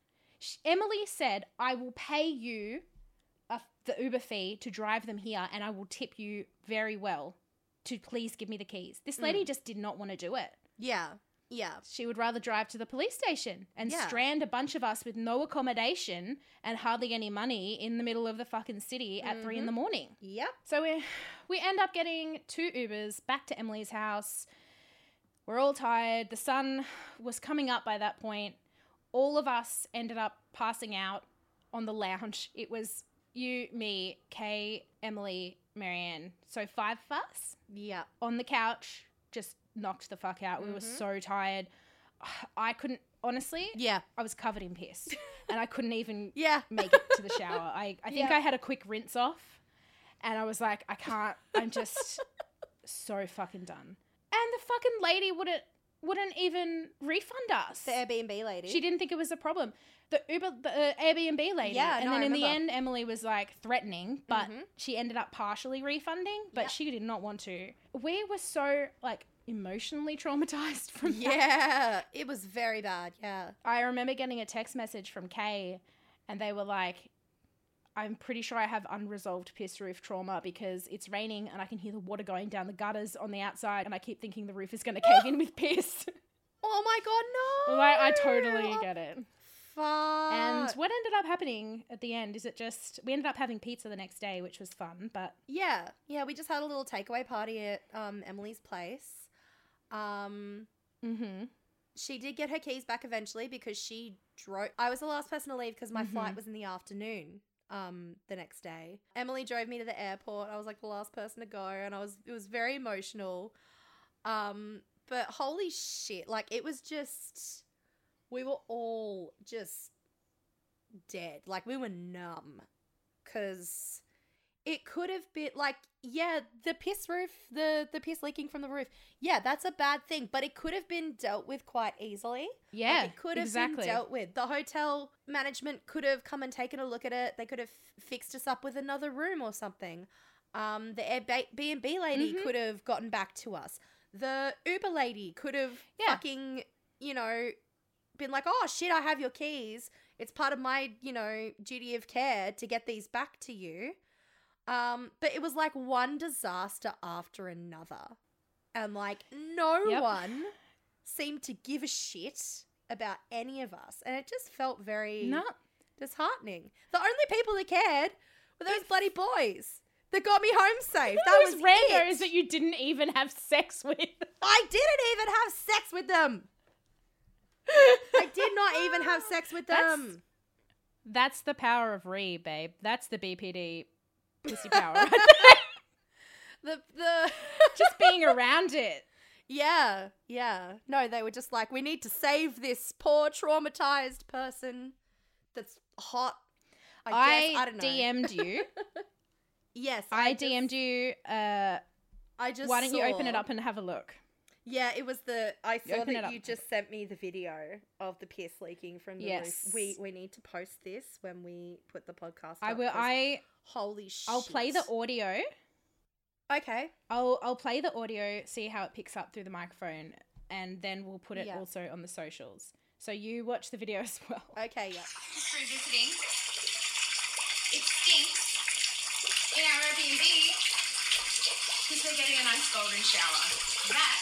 Sh- Emily said, "I will pay you a, the Uber fee to drive them here, and I will tip you very well to please give me the keys." This hmm. lady just did not want to do it. Yeah. Yeah. She would rather drive to the police station and Yeah. strand a bunch of us with no accommodation and hardly any money in the middle of the fucking city at three in the mm-hmm. morning. Yep. So we we end up getting two Ubers back to Emily's house. We're all tired. The sun was coming up by that point. All of us ended up passing out on the lounge. It was you, me, Kay, Emily, Marianne. So five of us Yeah. on the couch, just knocked the fuck out. We were Mhm. so tired. I couldn't honestly. Yeah. I was covered in piss, and I couldn't even Yeah. make it to the shower. I, I think Yeah. I had a quick rinse off, and I was like, I can't. I'm just so fucking done. And the fucking lady wouldn't wouldn't even refund us. The Airbnb lady. She didn't think it was a problem. The Uber, the uh, Airbnb lady. Yeah, and no, then in the end, Emily was like threatening, but Mhm. she ended up partially refunding, but Yep. she did not want to. We were so like emotionally traumatized from that. Yeah. It was very bad. Yeah. I remember getting a text message from Kay, and they were like, I'm pretty sure I have unresolved piss roof trauma because it's raining and I can hear the water going down the gutters on the outside, and I keep thinking the roof is going to cave in with piss. Oh my god, no. like, I totally get it. Fuck. And what ended up happening at the end is it just, we ended up having pizza the next day, which was fun, but Yeah, yeah, we just had a little takeaway party at um, Emily's place. Um, Mm-hmm. she did get her keys back eventually because she drove. I was the last person to leave because my flight Mhm. was in the afternoon. Um, the next day, Emily drove me to the airport. I was like the last person to go, and I was it was very emotional. Um, but holy shit, like it was just we were all just dead. Like we were numb because it could have been like yeah the piss roof the the piss leaking from the roof. Yeah that's a bad thing but it could have been dealt with quite easily. Like, Yeah, it could have exactly. been dealt with. The hotel management could have come and taken a look at it. They could have fixed us up with another room or something. Um the airbnb lady Mhm. could have gotten back to us. The uber lady could have Yeah. fucking you know been like oh shit i have your keys. It's part of my you know duty of care to get these back to you um but it was like one disaster after another and like no Yep. one seemed to give a shit about any of us and it just felt very disheartening the only people that cared were those bloody boys that got me home safe that was randos it. that you didn't even have sex with. i didn't even have sex with them i did not even have sex with That's- them That's the power of Ree, babe. That's the BPD pussy power. right the the Just being around it. Yeah, yeah. No, they were just like, we need to save this poor traumatized person that's hot. I, I, guess I don't know. DM'd you. Yes, I just- DM'd you. Uh, I just. why don't you open it up and have a look? Yeah, it was the. I saw it that you just sent me the video of the piss leaking from the Yes. roof. We we need to post this when we put the podcast. I will. I. Holy shit! I'll play the audio. Okay. I'll I'll play the audio, see how it picks up through the microphone, and then we'll put it Yeah. also on the socials. So you watch the video as well. Okay. Yeah. Just revisiting. It stinks in our Airbnb because we're getting a nice golden shower. That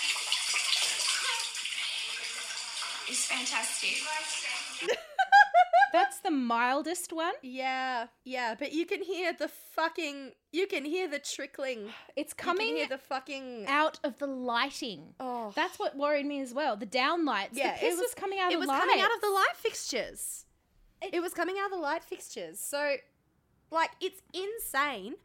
is fantastic. That's the mildest one. Yeah. Yeah. But you can hear the fucking. You can hear the trickling. It's You can coming hear the fucking. out of the lighting. Oh. That's what worried me as well. The downlights. Yeah, the it piss was, was- coming out it of was the lights. coming out of the light fixtures. It- It was coming out of the light fixtures. So, like, it's insane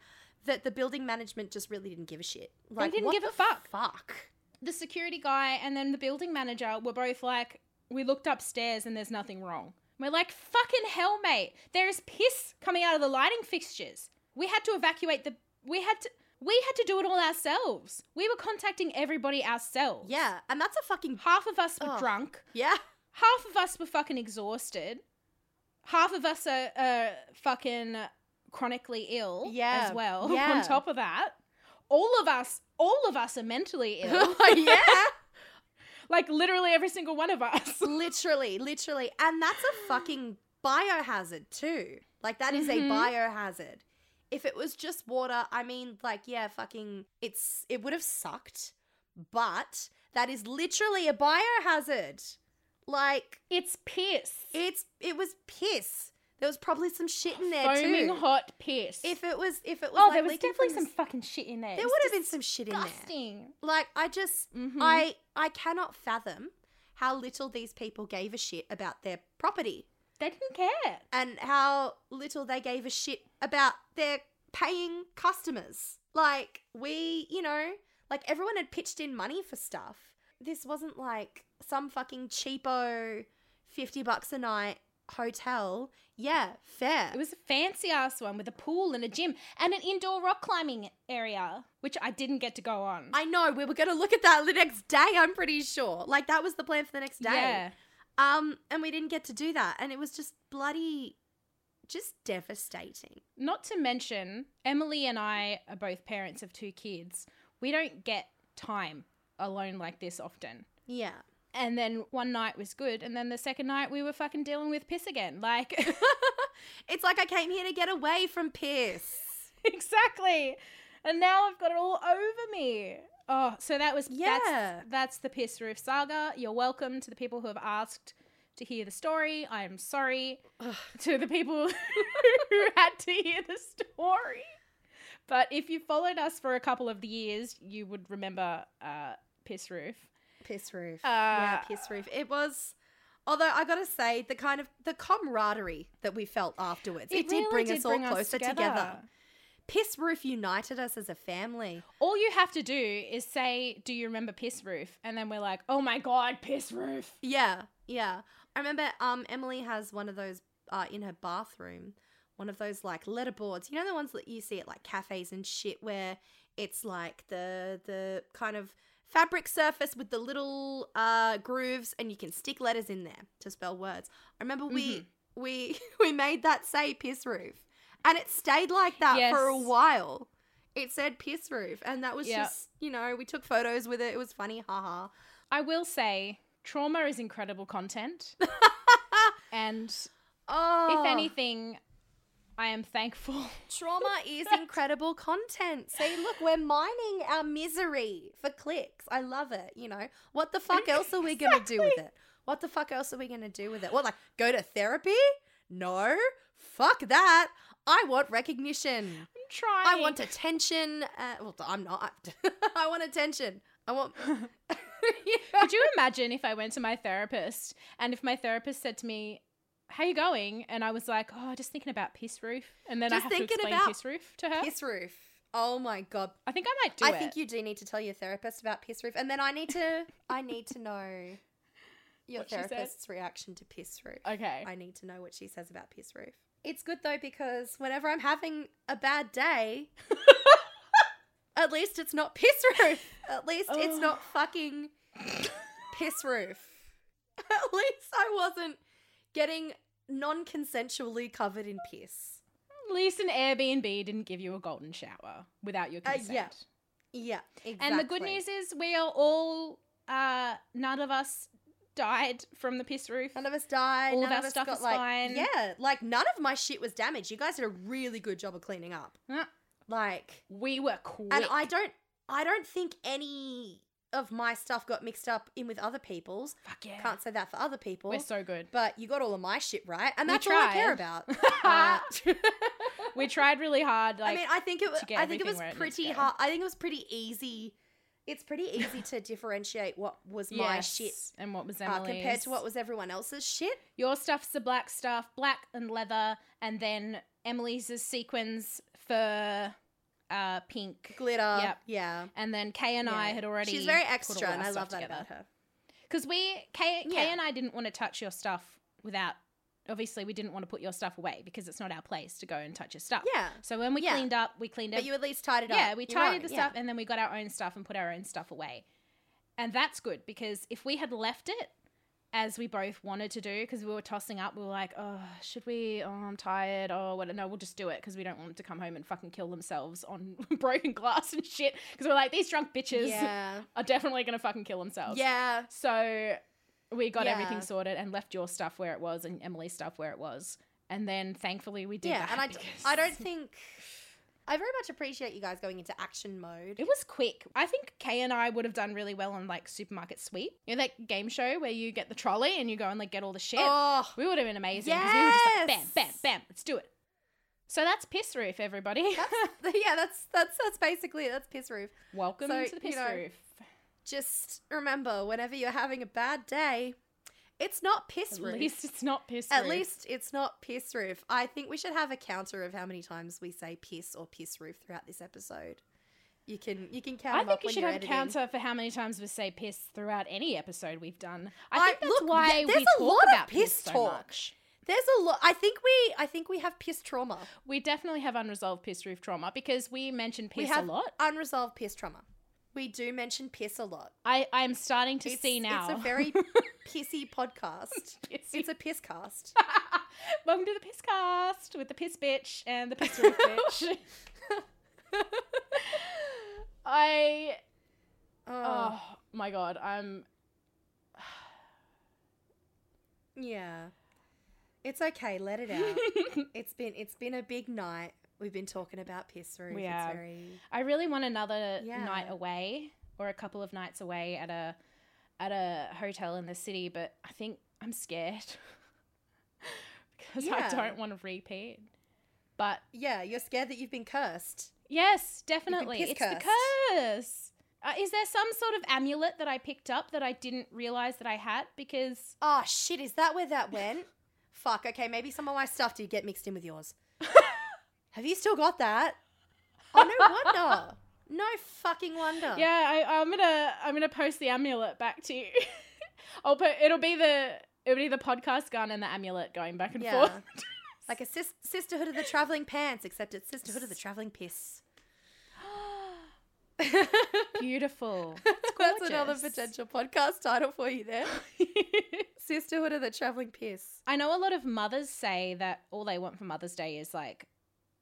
that the building management just really didn't give a shit. Like, didn't what give a fuck. Fuck. The security guy and then the building manager were both like, we looked upstairs and there's nothing wrong. We're like, fucking hell, mate. There is piss coming out of the lighting fixtures. We had to evacuate the. We had to. We had to do it all ourselves. We were contacting everybody ourselves. Yeah, and that's a fucking Half of us were Ugh. drunk. yeah. half of us were fucking exhausted. Half of us are, are fucking chronically ill Yeah, as well. yeah. On top of that, all of us, all of us are mentally ill. yeah. Like literally every single one of us. literally, literally, and that's a fucking biohazard too. Like that is Mhm. a biohazard. If it was just water, I mean, like, yeah, fucking, it's it would have sucked, but that is literally a biohazard. Like, It's piss. it's it was piss. There was probably some shit in there Foaming too. hot piss. If it was, if it was, oh, like there was definitely some fucking shit in there. There would have been some shit in there. disgusting. Like, I just, Mhm. I, I cannot fathom how little these people gave a shit about their property. They didn't care. and how little they gave a shit about their paying customers. Like, we, you know, like everyone had pitched in money for stuff. This wasn't like some fucking cheapo 50 bucks a night hotel. Yeah, fair. It was a fancy ass one with a pool and a gym and an indoor rock climbing area, which I didn't get to go on. I know, we were going to look at that the next day, I'm pretty sure. Like, that was the plan for the next day. Yeah. Um, and we didn't get to do that. And it was just bloody, just devastating. Not to mention, Emily and I are both parents of two kids. We don't get time alone like this often. Yeah. And then one night was good, and then the second night we were fucking dealing with piss again. Like, it's like I came here to get away from piss. exactly. And now I've got it all over me. Oh, so that was Yeah. That's, that's the piss roof saga. You're welcome to the people who have asked to hear the story. I am sorry Ugh. to the people who had to hear the story. But if you followed us for a couple of the years, you would remember uh, piss roof. Piss roof. yeah, Uh, piss roof. It was. Although I gotta say, the kind of the camaraderie that we felt afterwards, it, did really bring us all closer together. together. Piss roof united us as a family. All you have to do is say, "Do you remember Piss Roof?" And then we're like, "Oh my god, Piss Roof!" Yeah, yeah. I remember um Emily has one of those uh in her bathroom, one of those like letterboards. You know the ones that you see at like cafes and shit where it's like the the kind of fabric surface with the little uh grooves and you can stick letters in there to spell words. I remember we we we made that say piss roof. And it stayed like that for a while. It said piss roof and that was Yeah. just, you know, we took photos with it. It was funny, haha. I will say, trauma is incredible content, and Oh. if anything, I am thankful. Trauma is incredible content. See, look, we're mining our misery for clicks. I love it. You know, what the fuck else are we going to do with it? What the fuck else are we going to do with it? What, like, go to therapy? No. Fuck that. I want recognition. I'm trying. I want attention. Uh, well, I'm not. I want attention. I want. Know? Could you imagine if I went to my therapist and if my therapist said to me, "How you going?" and I was like, "Oh, just thinking about piss roof," and then I Just have to thinking explain about piss roof to her. Piss roof. Oh my god. I think I might do I it. think you do need to tell your therapist about piss roof, and then I need to. I need to know your What therapist's reaction to piss roof. Okay. I need to know what she says about piss roof. It's good though because whenever I'm having a bad day, at least it's not piss roof. At least it's Oh. not fucking piss roof. At least I wasn't getting non-consensually covered in piss. At least an Airbnb didn't give you a golden shower without your Uh, consent. yeah. Yeah, exactly. And the good news is we are all uh none of us died from the piss roof. None of us died. All none of of our us stuff got is like fine. yeah, like none of my shit was damaged. You guys did a really good job of cleaning up. Uh, Like, We were quick. and I don't, I don't think any of my stuff got mixed up in with other people's. Fuck yeah. Can't say that for other people. We're so good. but you got all of my shit right, and that's all I care about. Uh, we tried really hard. Like I mean, I think it was. I think it was where it pretty hard. I think it was pretty easy. It's pretty easy to differentiate what was my shit and what was uh, Emily's compared to what was everyone else's shit. Your stuff's the black stuff, black and leather, and then Emily's is sequins, fur, uh, pink. Glitter. Yep. Yeah. And then Kay and I had already. She's very extra, and I love that together. about her. Because we, Kay, Kay Yeah. and I didn't want to touch your stuff without. Obviously, we didn't want to put your stuff away because it's not our place to go and touch your stuff. Yeah. So when we Yeah. cleaned up, we cleaned up. But you at least tied it up. yeah, we You're tidied right, the yeah. stuff and then we got our own stuff and put our own stuff away. And that's good because if we had left it as we both wanted to do, because we were tossing up, we were like, oh, should we? Oh, I'm tired. Oh, what? No, we'll just do it because we don't want them to come home and fucking kill themselves on broken glass and shit. Because we're like, these drunk bitches Yeah. are definitely going to fucking kill themselves. Yeah. So we got everything sorted and left your stuff where it was and Emily's stuff where it was. And then thankfully we did Yeah. that. And I, d- I don't think. I very much appreciate you guys going into action mode. It was quick. I think Kay and I would have done really well on like supermarket sweep. You know that game show where you get the trolley and you go and like get all the shit. Oh, we would have been amazing because we were just like bam, bam, bam. Let's do it. So that's piss roof, everybody. that's, yeah, that's that's that's basically it. That's piss roof. Welcome So, to the you piss know, roof. Just remember, whenever you're having a bad day, it's not piss At roof. least it's not piss At roof. least it's not piss roof. I think we should have a counter of how many times we say piss or piss roof throughout this episode. You can you can count I think you should have a counter for how many times we say piss throughout any episode we've done. I I- think that's look, why yeah, there's we a talk lot of about piss so talk. much. There's a lot. I think we I think we have piss trauma. We definitely have unresolved piss roof trauma because we mention we piss have a lot. unresolved piss trauma. We do mention piss a lot. I I'm starting to it's, see now. It's a very pissy podcast. Pissy. It's a piss cast. Welcome to the piss cast with the piss bitch and the piss roof bitch. I Oh, oh my god, I'm yeah. It's okay. Let it out. it's been it's been a big night. We've been talking about piss roof. We it's very I really want another Yeah. night away or a couple of nights away at a at a hotel in the city, but I think I'm scared because I don't want to repeat. But yeah. You're scared that you've been cursed. yes, definitely, it's the curse. Uh, is there some sort of amulet that I picked up that I didn't realize that I had? Because Oh shit, is that where that went? Fuck, okay, maybe some of my stuff did get mixed in with yours. Have you still got that? Oh no wonder. No fucking wonder. yeah, I, I'm gonna I'm gonna post the amulet back to you. I'll put it'll be the it'll be the podcast gun and the amulet going back and Yeah. forth. Like a sis- sisterhood of the traveling pants, except it's sisterhood of the traveling piss. Beautiful. That's another potential podcast title for you there. Sisterhood of the traveling piss. I know a lot of mothers say that all they want for Mother's Day is like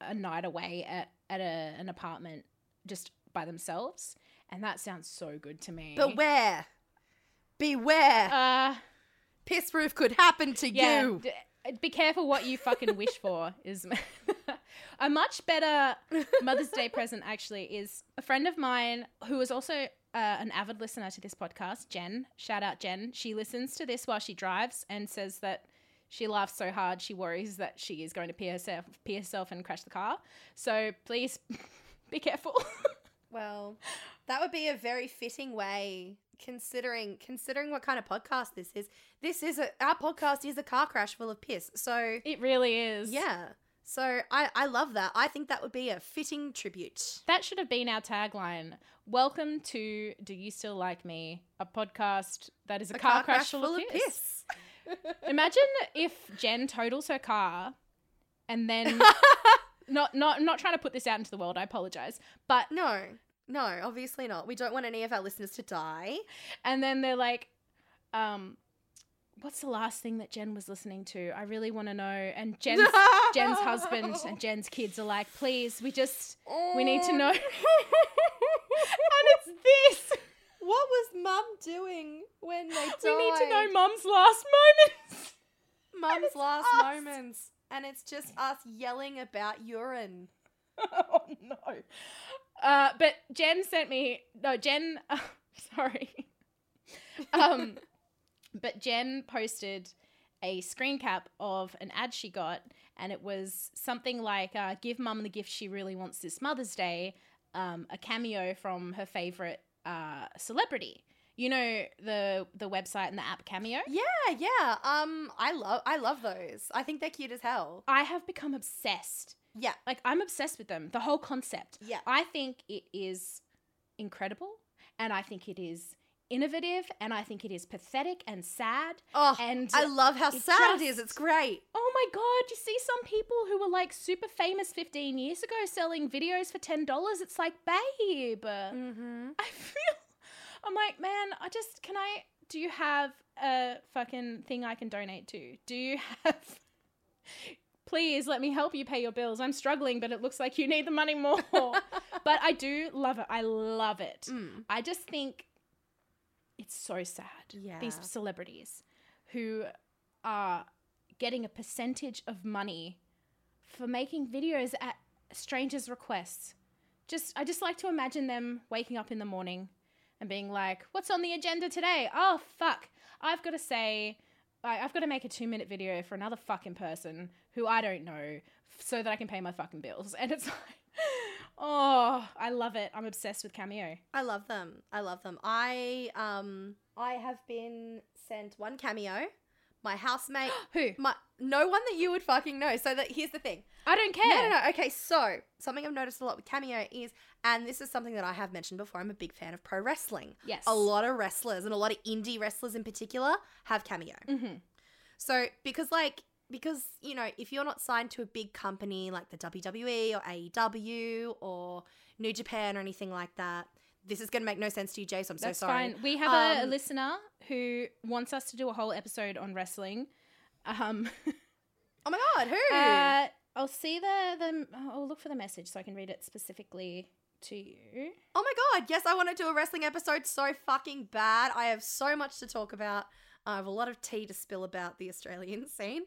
a night away at, at a, an apartment just by themselves. And that sounds so good to me. Beware. Beware. Uh, piss roof could happen to yeah. you. d- be careful what you fucking wish for is a much better Mother's Day present actually is a friend of mine who is also uh, an avid listener to this podcast, Jen. Shout out Jen. She listens to this while she drives and says that she laughs so hard she worries that she is going to pee herself, pee herself and crash the car. So please be careful. Well, that would be a very fitting way considering considering what kind of podcast this is. This is a our podcast is a car crash full of piss. So, it really is. yeah. So, I I love that. I think that would be a fitting tribute. That should have been our tagline. Welcome to Do You Still Like Me? A podcast that is a, car, crash, full, of piss. Imagine if Jen totals her car and then not not I'm not trying to put this out into the world, I apologize. But No. No, obviously not. We don't want any of our listeners to die. and then they're like, um, what's the last thing that Jen was listening to? I really want to know. And Jen's Jen's husband and Jen's kids are like, please, we just we need to know. and it's this. What was mum doing when they died? We need to know mum's last moments. mum's last us. moments. And it's just us yelling about urine. oh no. Uh, but Jen sent me no Jen. sorry. Um, but Jen posted a screen cap of an ad she got, and it was something like uh, "Give Mum the gift she really wants this Mother's Day." Um, a cameo from her favorite uh, celebrity. You know the the website and the app Cameo. Yeah, yeah. Um, I love I love those. I think they're cute as hell. I have become obsessed. Yeah. Like I'm obsessed with them. The whole concept. Yeah. I think it is incredible and I think it is innovative and I think it is pathetic and sad. Oh, And I love how sad it is. It's great. Oh my god, you see some people who were like super famous 15 years ago selling videos for $10. It's like, babe. Mm-hmm. I feel I'm like, man, I just can I do you have a fucking thing I can donate to? Do you have Please let me help you pay your bills. I'm struggling, but it looks like you need the money more. but I do love it. I love it. Mm. I just think it's so sad. Yeah. These celebrities who are getting a percentage of money for making videos at strangers' requests. Just I just like to imagine them waking up in the morning and being like, "What's on the agenda today? Oh fuck, I've got to say, I- I've got to make a two-minute video for another fucking person who I don't know, so that I can pay my fucking bills." And it's like, oh, I love it. I'm obsessed with Cameo. I love them. I love them. I um I have been sent one cameo. My housemate Who? my no one that you would fucking know. So that here's the thing. I don't care. No, no, no. Okay, so something I've noticed a lot with Cameo is, and this is something that I have mentioned before, I'm a big fan of pro wrestling. Yes. A lot of wrestlers and a lot of indie wrestlers in particular have Cameo. Mhm. So, because, like, because, you know, if you're not signed to a big company like the WWE or AEW or New Japan or anything like that, this is going to make no sense to you, Jay, so I'm That's so sorry. fine. We have a, a Um, listener who wants us to do a whole episode on wrestling. Um, Oh my God, who? uh, I'll see the, the I'll look for the message so I can read it specifically to you. Oh my god, yes, I want to do a wrestling episode so fucking bad. I have so much to talk about. I have a lot of tea to spill about the Australian scene.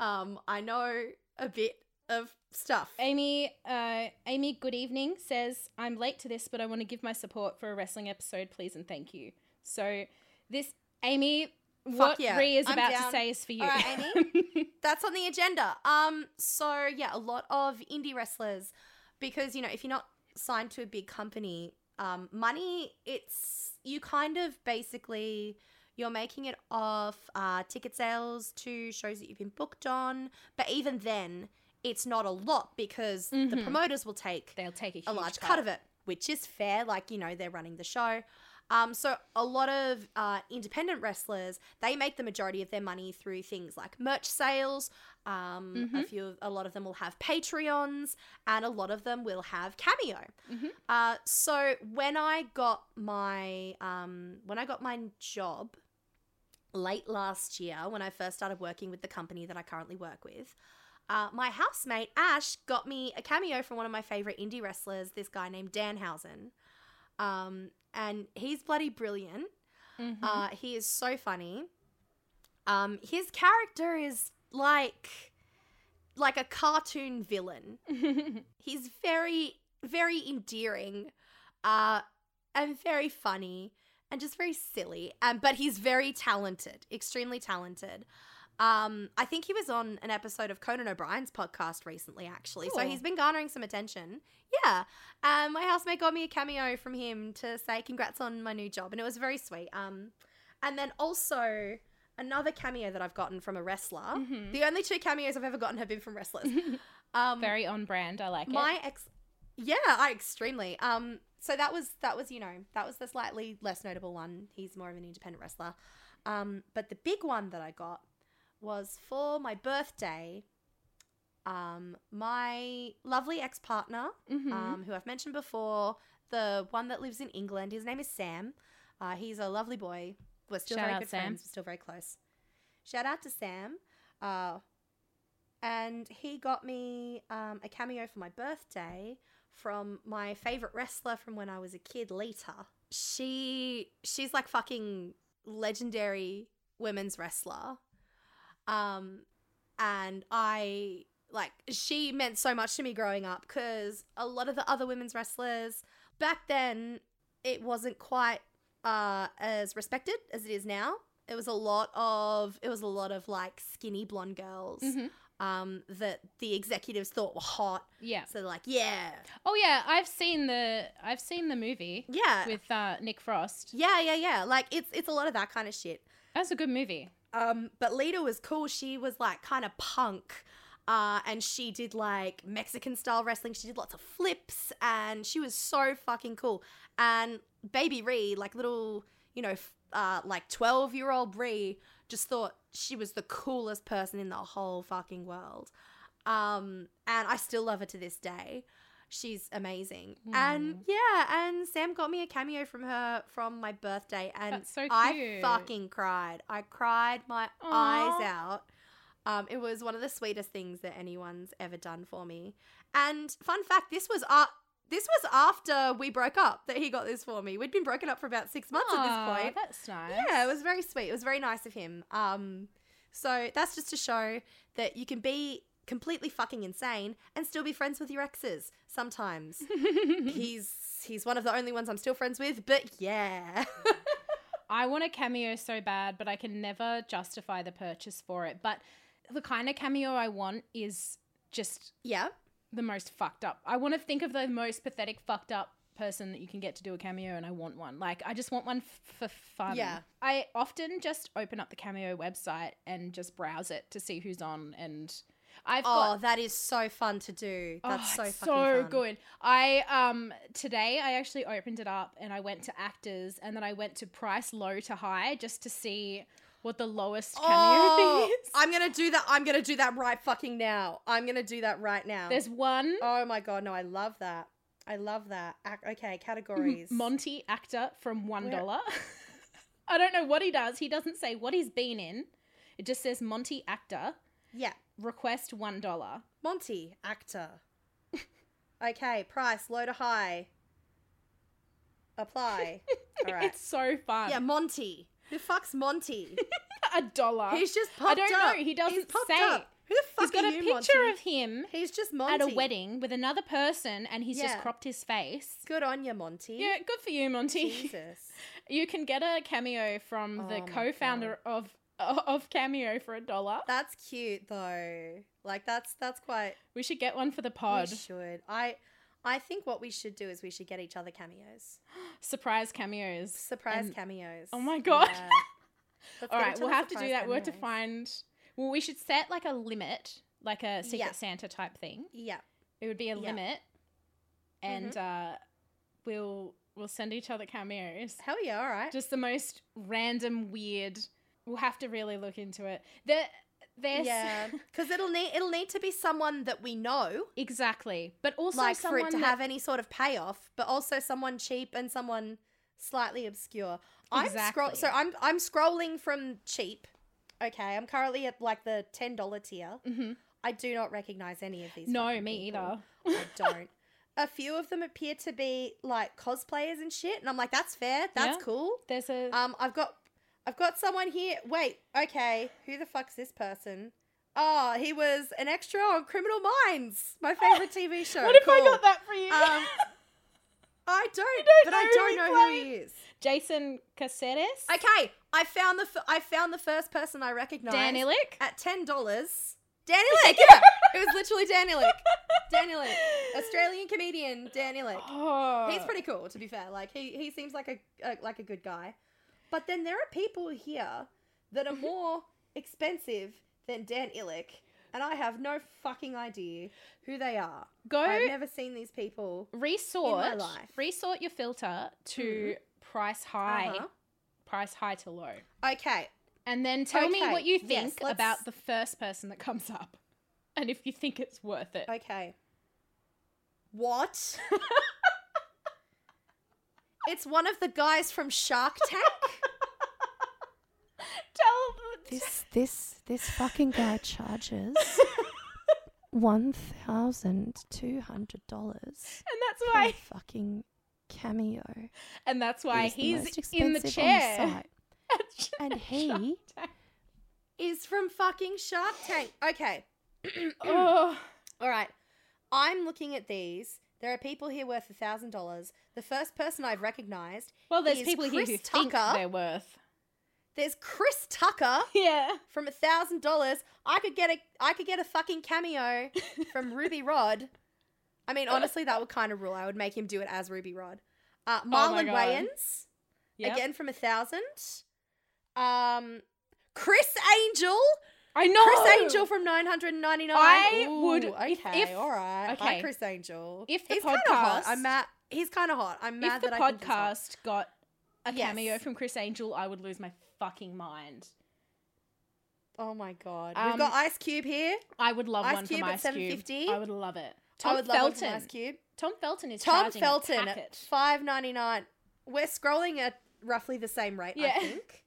Um, I know a bit of stuff. Amy, uh, Amy, good evening. Says I'm late to this, but I want to give my support for a wrestling episode, please and thank you. So this, Amy, what yeah. Is I'm about to say is for you. All right, Amy. That's on the agenda. Um, so yeah, a lot of indie wrestlers because you know if you're not signed to a big company, um, money, it's you kind of basically you're making it off uh, ticket sales to shows that you've been booked on. But even then, it's not a lot because the Mhm. promoters will take They'll take a, a large cut. of it, which is fair. Like, you know, they're running the show. Um, so a lot of uh, independent wrestlers, they make the majority of their money through things like merch sales. Um, A Mhm. few, a lot of them will have Patreons, and a lot of them will have Cameo. Mhm. Uh, so when I got my um, when I got my job late last year, when I first started working with the company that I currently work with, uh, my housemate Ash got me a cameo from one of my favorite indie wrestlers, this guy named Danhausen. Um, and he's bloody brilliant. Mhm. Uh, he is so funny. Um, his character is like like a cartoon villain. He's very, very endearing, uh, and very funny, and just very silly. Um, but he's very talented, extremely talented. Um, I think he was on an episode of Conan O'Brien's podcast recently, actually. So he's been garnering some attention. Yeah. Um, my housemate got me a cameo from him to say congrats on my new job, and it was very sweet. Um, and then also another cameo that I've gotten from a wrestler. Mhm. The only two cameos I've ever gotten have been from wrestlers. Um, Very on brand. I like it. my ex, yeah, I extremely. Um, so that was that was you know that was the slightly less notable one. He's more of an independent wrestler. Um, but the big one that I got was for my birthday. Um, my lovely ex partner. Mhm. um, who I've mentioned before, the one that lives in England. His name is Sam. Uh, he's a lovely boy. We're still Shout very good Sam. friends. We're still very close. Shout out to Sam. Uh, and he got me um, a cameo for my birthday from my favorite wrestler from when I was a kid, Lita. She she's like fucking legendary women's wrestler. Um, and I like she meant so much to me growing up because a lot of the other women's wrestlers back then it wasn't quite uh, as respected as it is now. It was a lot of it was a lot of like skinny blonde girls Mhm. Um, that the executives thought were hot. Yeah. So they're like, yeah, Oh yeah, I've seen the I've seen the movie yeah, with uh, Nick Frost. yeah, yeah, yeah. Like it's it's a lot of that kind of shit. That's a good movie. Um, but Lita was cool. She was like kind of punk. Uh, and she did like Mexican style wrestling. She did lots of flips and she was so fucking cool. And baby Ree, like little, you know, uh, like 12 year old Ree, just thought she was the coolest person in the whole fucking world. Um, and I still love her to this day. She's amazing. And yeah, and Sam got me a cameo from her from my birthday and That's so I fucking cried. I cried my Aw. eyes out. Um, it was one of the sweetest things that anyone's ever done for me. And fun fact, this was uh, this was after we broke up that he got this for me. We'd been broken up for about six months at this point. That's nice. Yeah, it was very sweet. It was very nice of him. Um, so that's just to show that you can be completely fucking insane and still be friends with your exes sometimes. he's he's one of the only ones I'm still friends with, but yeah. I want a cameo so bad, but I can never justify the purchase for it. But the kind of cameo I want is just yeah. The most fucked up. I want to think of the most pathetic, fucked up person that you can get to do a cameo, and I want one. Like, I just want one f- for fun. Yeah. I often just open up the cameo website and just browse it to see who's on, and I've Oh, got. that is so fun to do. That's Oh, so so fun. good. I um today I actually opened it up and I went to actors and then I went to price low to high just to see what the lowest cameo Oh, thing is. I'm gonna do that. I'm gonna do that right fucking now. I'm gonna do that right now. There's one oh my god, no, I love that. I love that. Ac- okay, categories. Monty actor from one Where- I don't know what he does. He doesn't say what he's been in. It just says Monty actor. yeah, Request one dollar. Monty actor. okay, price low to high. Apply. All right. It's so fun. yeah, Monty. Who fucks Monty? a dollar. He's just I don't up. know. He doesn't popped say. up. Who the fuck He's got are a you, picture Monty? of him He's just Monty. at a wedding with another person, and he's just cropped his face. Good on you, Monty. Yeah, good for you, Monty. Jesus. You can get a cameo from Oh the my co-founder of of Cameo for a dollar. That's cute though. Like that's that's quite We should get one for the we pod. should. I I think what we should do is we should get each other cameos. Surprise cameos. Surprise And- cameos. Oh my God. Yeah. All right, we'll have to do that. We'll have to find. Well, we should set like a limit, like a Secret Yeah. Santa type thing. Yeah. It would be a Yeah. Mm-hmm. limit, and uh, we'll we'll send each other cameos. Hell yeah, all right. Just the most random, weird. We'll have to really look into it. There, there's yeah. Because it'll need it'll need to be someone that we know. exactly, but also like for it to that- have any sort of payoff, but also someone cheap and someone slightly obscure. I'm scroll Exactly. so I'm I'm scrolling from cheap. Okay, I'm currently at like the ten dollar tier. Mhm. I do not recognize any of these. No, me people. either. I don't. A few of them appear to be like cosplayers and shit, and I'm like, that's fair, that's Yeah. cool. There's a Um, I've got, I've got someone here. Wait, okay, who the fuck's this person? Oh, he was an extra on Criminal Minds, my favorite TV show. what if I got that for you? Um, I don't, don't but I know don't who know he who he is. Jason Caceres, Okay, I found the f- I found the first person I recognize. Dan Ilic. at ten dollars. Dan Ilic, yeah, it was literally Dan Ilic. Dan Ilic, Australian comedian Dan Ilic. Oh, He's pretty cool, to be fair. Like he, he seems like a, a like a good guy. But then there are people here that are more expensive than Dan Ilic, and I have no fucking idea who they are. Go I've never seen these people. resort in my life. resort your filter to price high Uh-huh. price high to low Okay, and then tell me what you think let's- about the first person that comes up and if you think it's worth it okay. What? it's one of the guys from Shark Tank. tell This this this fucking guy charges one thousand two hundred dollars and that's for a why fucking cameo. and that's why He's the in the expensive on the chair site. And he- is from fucking Shark Tank. Okay. oh All right. I'm looking at these. There are people here worth a thousand dollars. The first person I've recognized, well there's is people here who Chris think Tucker. they're worth there's Chris Tucker yeah from a thousand dollars. I could get a I could get a fucking cameo from Ruby Rhod. I mean, honestly, that would kind of rule. I would make him do it as Ruby Rhod. Uh, Oh Marlon God. Wayans Yep. again from a thousand. Um, Criss Angel, i know Criss Angel from nine hundred ninety nine. I would- if- Okay, if- all right. Hi, okay. Criss Angel. If the he's kind of hot. podcast- I'm mad. He's kind of hot. I'm mad if the I think he's hot. podcast got a Yes. cameo from Criss Angel, I would lose my fucking mind. Oh my god. Um, We've got Ice Cube here. I would love Ice one Cube from at Ice Cube. 750? I would love it. I Tom would love one from Felton. Ice Cube. Tom Felton is Tom Felton at five ninety nine. We're scrolling at roughly the same rate, Yeah. I think.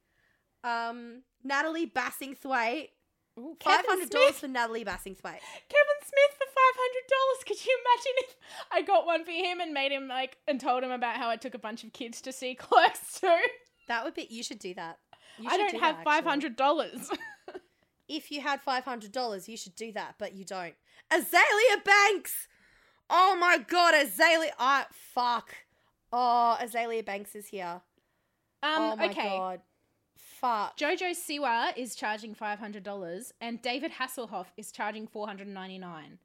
Um, Natalie Bassingthwaite. Ooh, Five Kevin dollars for Natalie Bassingthwaite. Kevin Smith for five hundred dollars. Could you imagine if I got one for him and made him like and told him about how I took a bunch of kids to see Clerks too? That would be. You should do that. You I don't do have five hundred dollars. If you had five hundred dollars, you should do that, but you don't. Azealia Banks. Oh my god, Azealia. I fuck. Oh, Azealia Banks is here. um, oh my okay. god. Fuck. Jojo Siwa is charging five hundred dollars, and David Hasselhoff is charging four hundred ninety nine.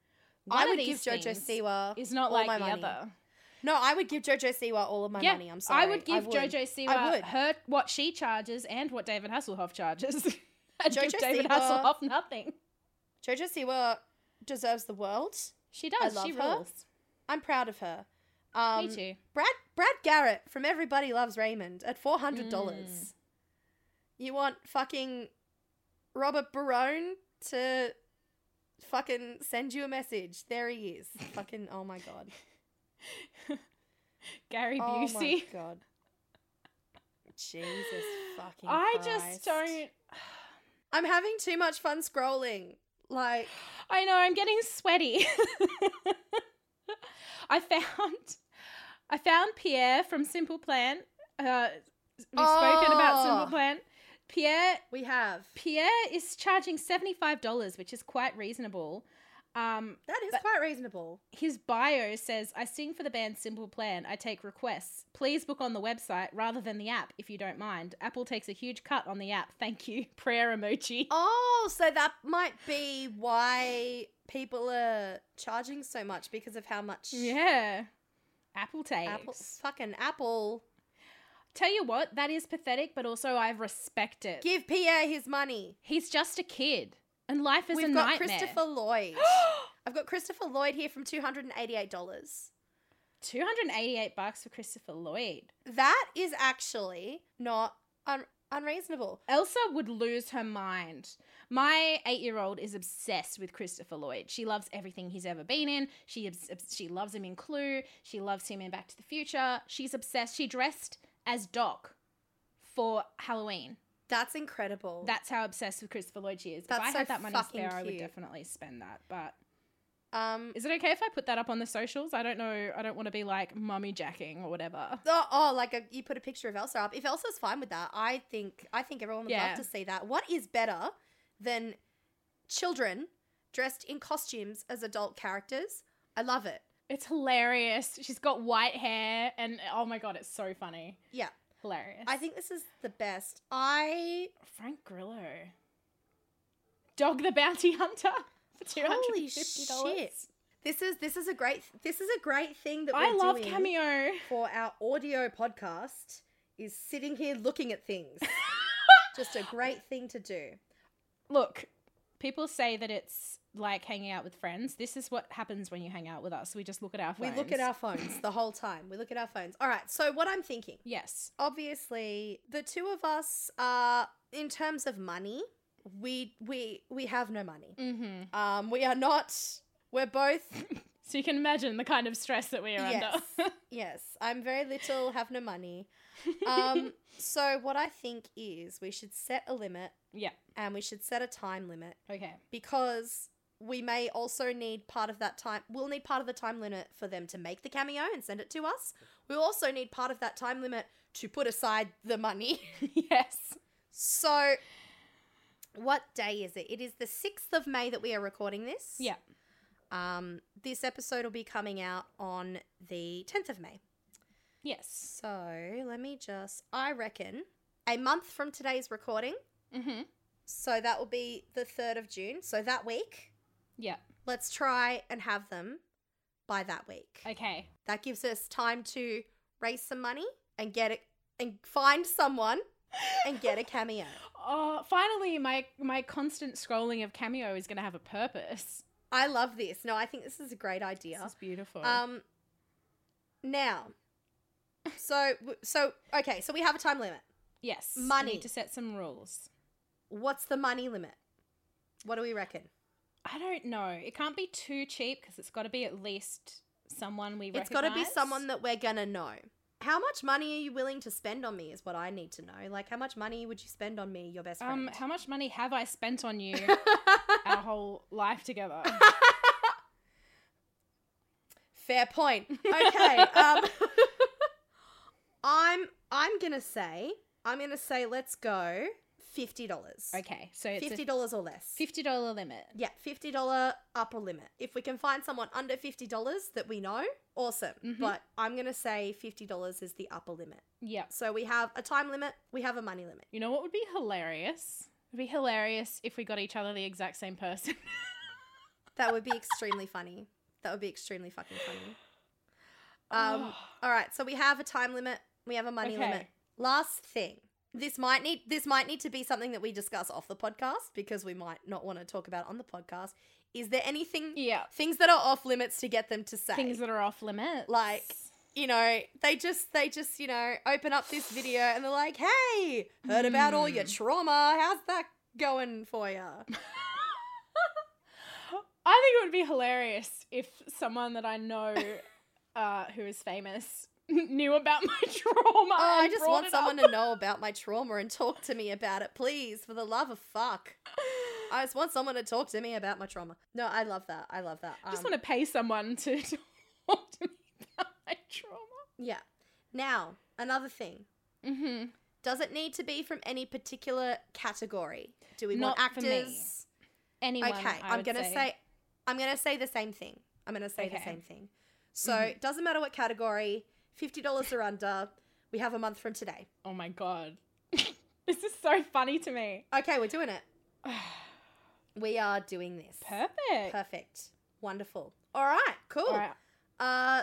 I would give Jojo Siwa Is not all like my the money. other. No, I would give Jojo Siwa all of my yeah, money. I'm sorry. I would give would. Jojo Siwa I her what she charges and what David Hasselhoff charges. I'd give Jojo David Siwa- Hasselhoff nothing. Jojo Siwa deserves the world. She does. love she her. rules. I'm proud of her. Um, Me too. Brad Brad Garrett from Everybody Loves Raymond at four hundred dollars. Mm. You want fucking Robert Barone to fucking send you a message? There he is. fucking oh my god. Gary Busey. Oh my god. Jesus fucking. I just don't. I'm having too much fun scrolling. Like I know I'm getting sweaty. I found, I found Pierre from Simple Plan. Uh, we've spoken about Oh. Simple Plan. Pierre we have. Pierre is charging seventy five dollars, which is quite reasonable. Um, That is quite reasonable. his bio says, I sing for the band Simple Plan. I take requests. Please book on the website rather than the app if you don't mind. Apple takes a huge cut on the app. Thank you. Prayer emoji. Oh, so that might be why people are charging so much because of how much Yeah. Apple takes. Apple fucking Apple Tell you what, that is pathetic, but also I respect it. give Pierre his money. He's just a kid, and life is We've a got nightmare. Christopher Lloyd. I've got Christopher Lloyd here from two hundred and eighty-eight dollars. 288 bucks for Christopher Lloyd. That is actually not un- unreasonable. Elsa would lose her mind. My eight-year-old is obsessed with Christopher Lloyd. She loves everything he's ever been in. She obs- she loves him in Clue. She loves him in Back to the Future. She's obsessed. She dressed as Doc for Halloween. That's incredible. That's how obsessed with Christopher Lloyd she is. If I so had that money spare, I would definitely spend that. But um. is it okay if I put that up on the socials? I don't know. I don't want to be like mummy jacking or whatever. Oh, oh, like a, you put a picture of Elsa up. If Elsa's fine with that, I think I think everyone would Yeah. love to see that. What is better than children dressed in costumes as adult characters? I love it. It's hilarious. She's got white hair, and oh my god, it's so funny. Yeah, Hilarious. I think this is the best. I Frank Grillo. Dog the Bounty Hunter for two hundred holy and fifty dollars. shit. This is this is a great this is a great thing that I love Cameo. for our audio podcast. Is sitting here looking at things. Just a great thing to do. Look, people say that it's like hanging out with friends. This is what happens when you hang out with us. We just look at our phones. We look at our phones the whole time. We look at our phones. All right. So what I'm thinking. Yes. obviously the two of us are in terms of money we we we have no money Mm-hmm. um we are not we're both So you can imagine the kind of stress that we are yes under. yes i'm very little have no money um so what i think is we should set a limit yeah. and we should set a time limit Okay. because we may also need part of that time we'll need part of the time limit for them to make the cameo and send it to us we'll also need part of that time limit to put aside the money yes. So, what day is it? It is the 6th of May that we are recording this. Yeah. Um, this episode will be coming out on the 10th of May. Yes. So, let me just, I reckon, a month from today's recording. Mm-hmm. So, that will be the 3rd of June. So, that week, Yeah. let's try and have them by that week. Okay. That gives us time to raise some money and get it and find someone and get a cameo. Oh, finally, my my constant scrolling of Cameo is going to have a purpose. I love this. No, I think this is a great idea. This is beautiful. Um, now, so so okay, so we have a time limit. yes. we money. need to set some rules. What's the money limit? What do we reckon? I don't know. It can't be too cheap because it's got to be at least someone we It's got to be someone that we're gonna know. How much money are you willing to spend on me? Is what I need to know. Like, how much money would you spend on me, your best friend? Um, how much money have I spent on you our whole life together? Fair point. Okay. um, I'm I'm gonna say I'm gonna say let's go fifty dollars. Okay, so it's fifty dollars or less. fifty dollar limit. Yeah, fifty dollar upper limit. If we can find someone under fifty dollars that we know, awesome. Mhm. But I'm gonna say fifty dollars is the upper limit. Yeah. So we have a time limit, we have a money limit. You know what would be hilarious? It'd be hilarious if we got each other the exact same person. That would be extremely funny. That would be extremely fucking funny. Um, all right, so we have a time limit, we have a money Okay. limit. Last thing. This might need this might need to be something that we discuss off the podcast because we might not want to talk about it on the podcast. Is there anything yeah. things that are off limits to get them to say? Things that are off limits. Like, you know, they just they just, you know, open up this video and they're like, "Hey, heard about all your Hmm. trauma. How's that going for you?" I think it would be hilarious if someone that I know uh, who is famous knew about my trauma. Oh, I just want someone to know about my trauma and talk to me about it, please, for the love of fuck. I just want someone to talk to me about my trauma. No, I love that. I love that. I just Um, want to pay someone to talk to me about my trauma. Yeah. Now, another thing. Mm-hmm. Does it need to be from any particular category? Do we Not want actors? Anyone. okay, I I'm gonna say. say. I'm gonna say the same thing. I'm gonna say the same thing. So Mhm. it doesn't matter what category. Fifty dollars or under. We have a month from today. Oh my god. this is so funny to me. Okay, we're doing it. We are doing this. Perfect. Perfect. Wonderful. All right. Cool. All right. Uh,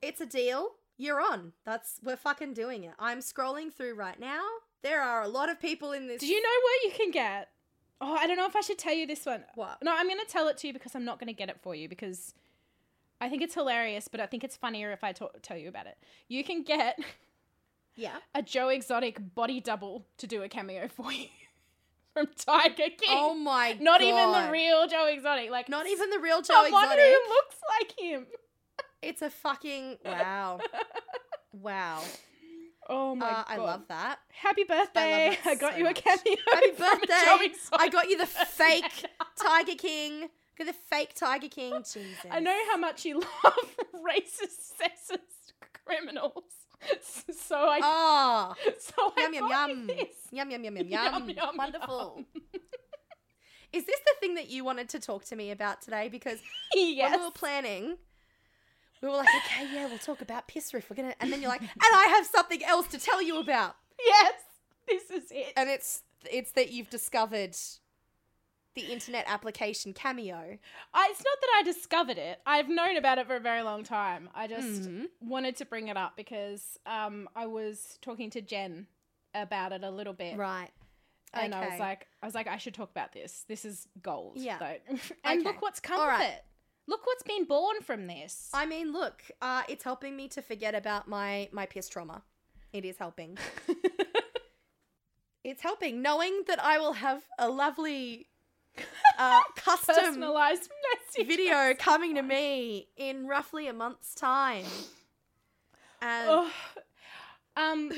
it's a deal. You're on. That's we're fucking doing it. I'm scrolling through right now. There are a lot of people in this. Do you know what you can get? Oh, I don't know if I should tell you this one. what? No, I'm going to tell it to you because I'm not going to get it for you because I think it's hilarious, but I think it's funnier if I tell you about it. You can get Yeah. a Joe Exotic body double to do a cameo for you from Tiger King. Oh my god. not god. even the real Joe Exotic. Like Not even the real Joe someone Exotic. who looks like him. It's a fucking wow. wow. Oh my Uh, god! I love that. Happy birthday! it I, got so you much. a cameo. Happy birthday! Joe Exotic I got you the fake Tiger King. Got the fake Tiger King. Jesus. I know how much you love racist, sexist criminals. So I, Oh, so I yum yum yum. this. Yum yum yum yum Yum, yum. yum, Wonderful. yum. Is this the thing that you wanted to talk to me about today? Because yes. when we were planning, we were like, okay, yeah, we'll talk about piss roof. We're gonna, and then you're like, and I have something else to tell you about, yes. This is it. and it's it's that you've discovered the internet application Cameo. I, it's not that I discovered it. I've known about it for a very long time. I just Mhm. wanted to bring it up because um, I was talking to Jen about it a little bit. Right. And I was like, I was like, I should talk about this. This is gold. Yeah. and Okay. look what's come All of right. it. Look what's been born from this. I mean, look, uh, it's helping me to forget about my my piss trauma. It is helping. It's helping knowing that I will have a lovely uh, custom Personalized message. video coming to me in roughly a month's time. And Ugh. um,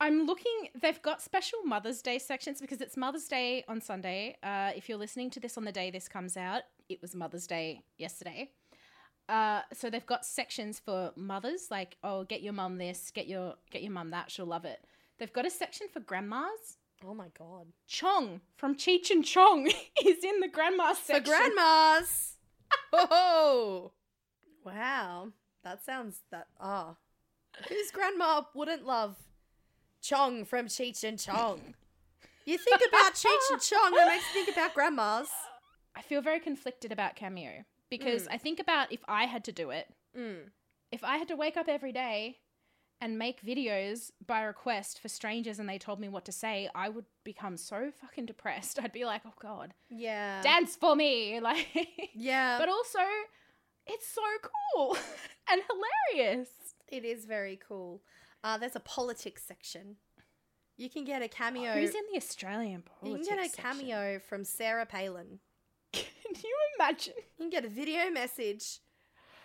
I'm looking. They've got special Mother's Day sections because it's Mother's Day on Sunday. Uh, if you're listening to this on the day this comes out, it was Mother's Day yesterday. Uh, so they've got sections for mothers, like oh, get your mum this, get your get your mum that. She'll love it. They've got a section for grandmas. Oh my god, Chong from Cheech and Chong is in the grandma for section. grandmas. oh, wow, that sounds that ah. Whose grandma wouldn't love Chong from Cheech and Chong? You think about Cheech and Chong, that makes you think about grandmas. I feel very conflicted about Cameo because Mm. I think about if I had to do it, Mm. if I had to wake up every day and make videos by request for strangers and they told me what to say, I would become so fucking depressed. I'd be like, oh God, Yeah. dance for me. Like, Yeah. but also, it's so cool and hilarious. it is very cool. Uh, there's a politics section. You can get a cameo. Who's in the Australian you can get a section? cameo from Sarah Palin. Can you imagine? You can get a video message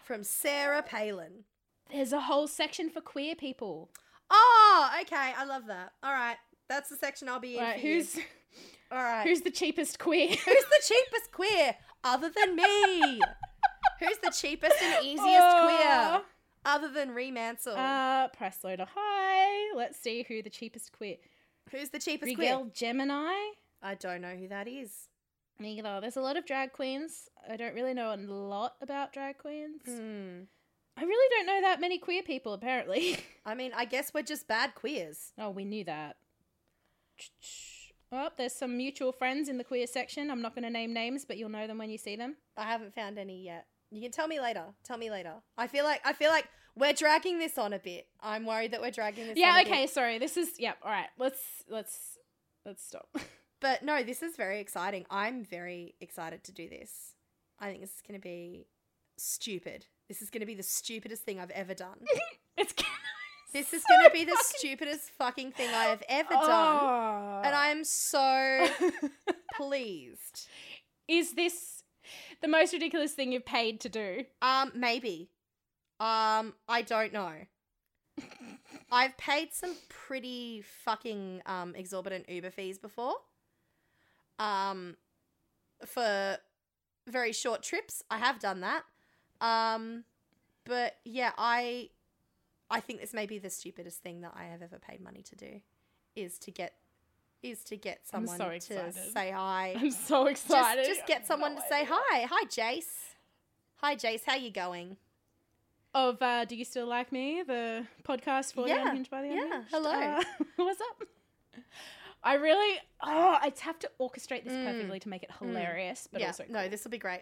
from Sarah Palin. There's a whole section for queer people. Oh, okay. I love that. All right. That's the section I'll be in. Right, for you. who's All right. who's the cheapest queer? Who's the cheapest queer other than me? Who's the cheapest and easiest queer Oh. other than Remansel? Uh, press loader high. Let's see who the cheapest queer. Who's the cheapest queer? Gemini. I don't know who that is. Neither. There's a lot of drag queens. I don't really know a lot about drag queens. Hmm. I really don't know that many queer people, apparently. I mean, I guess we're just bad queers. oh, we knew that. Oh, there's some mutual friends in the queer section. I'm not going to name names, but you'll know them when you see them. I haven't found any yet. You can tell me later. Tell me later. I feel like I feel like we're dragging this on a bit. I'm worried that we're dragging this. on Yeah, okay, Bit. sorry. This is yeah, all right. Let's let's let's stop. But no, this is very exciting. I'm very excited to do this. I think this is going to be stupid. This is going to be the stupidest thing I've ever done. it's This is so going to be the fucking- stupidest fucking thing I have ever done. Oh. And I'm so pleased. Is this the most ridiculous thing you've paid to do? Um, maybe. Um, I don't know. I've paid some pretty fucking um exorbitant Uber fees before. Um, for very short trips, I have done that. Um, but yeah, I, I think this may be the stupidest thing that I have ever paid money to do, is to get is to get someone so to say hi. I'm so excited. just get someone to say hi. Hi, Jase. Hi, Jase. How you going? Of uh, Do You Still Like Me? The podcast for Yeah, the Unhinged by the yeah, Unhinged. hello. Uh, what's up? I really, oh, I have to orchestrate this Mm, perfectly to make it hilarious, but yeah, also no, this will be great.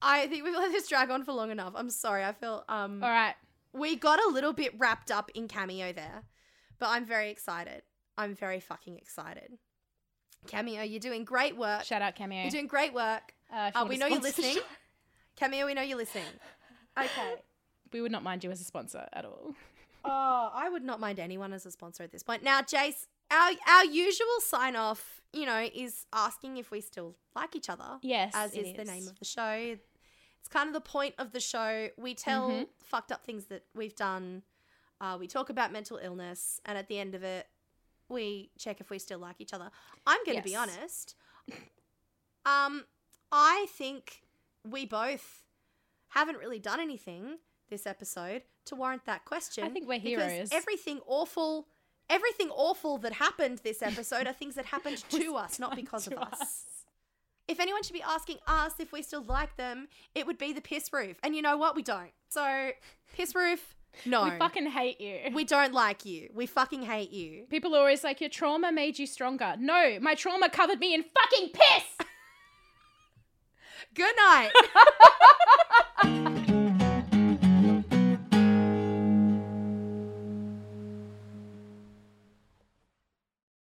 I think we've let this drag on for long enough. I'm sorry. I feel um All right. we got a little bit wrapped up in cameo there, but I'm very excited. I'm very fucking excited. Cameo, you're doing great work. Shout out Cameo. You're doing great work. uh, Uh, we know you're listening. Cameo, we know you're listening. Okay. We would not mind you as a sponsor at all. Oh, I would not mind anyone as a sponsor at this point. Now, Jase, our our usual sign off, you know, is asking if we still like each other. Yes, as is, the name of the show. It's kind of the point of the show. We tell Mhm. fucked up things that we've done. Uh, we talk about mental illness, and at the end of it, we check if we still like each other. I'm going to be honest. Um, I think we both haven't really done anything this episode to warrant that question. I think we're because heroes. Everything awful, everything awful that happened this episode are things that happened to us, not because of to us. If anyone should be asking us if we still like them, it would be the piss roof. And you know what? We don't. So, piss roof, no. We fucking hate you. We don't like you. We fucking hate you. People are always like, your trauma made you stronger. No, my trauma covered me in fucking piss. Good night.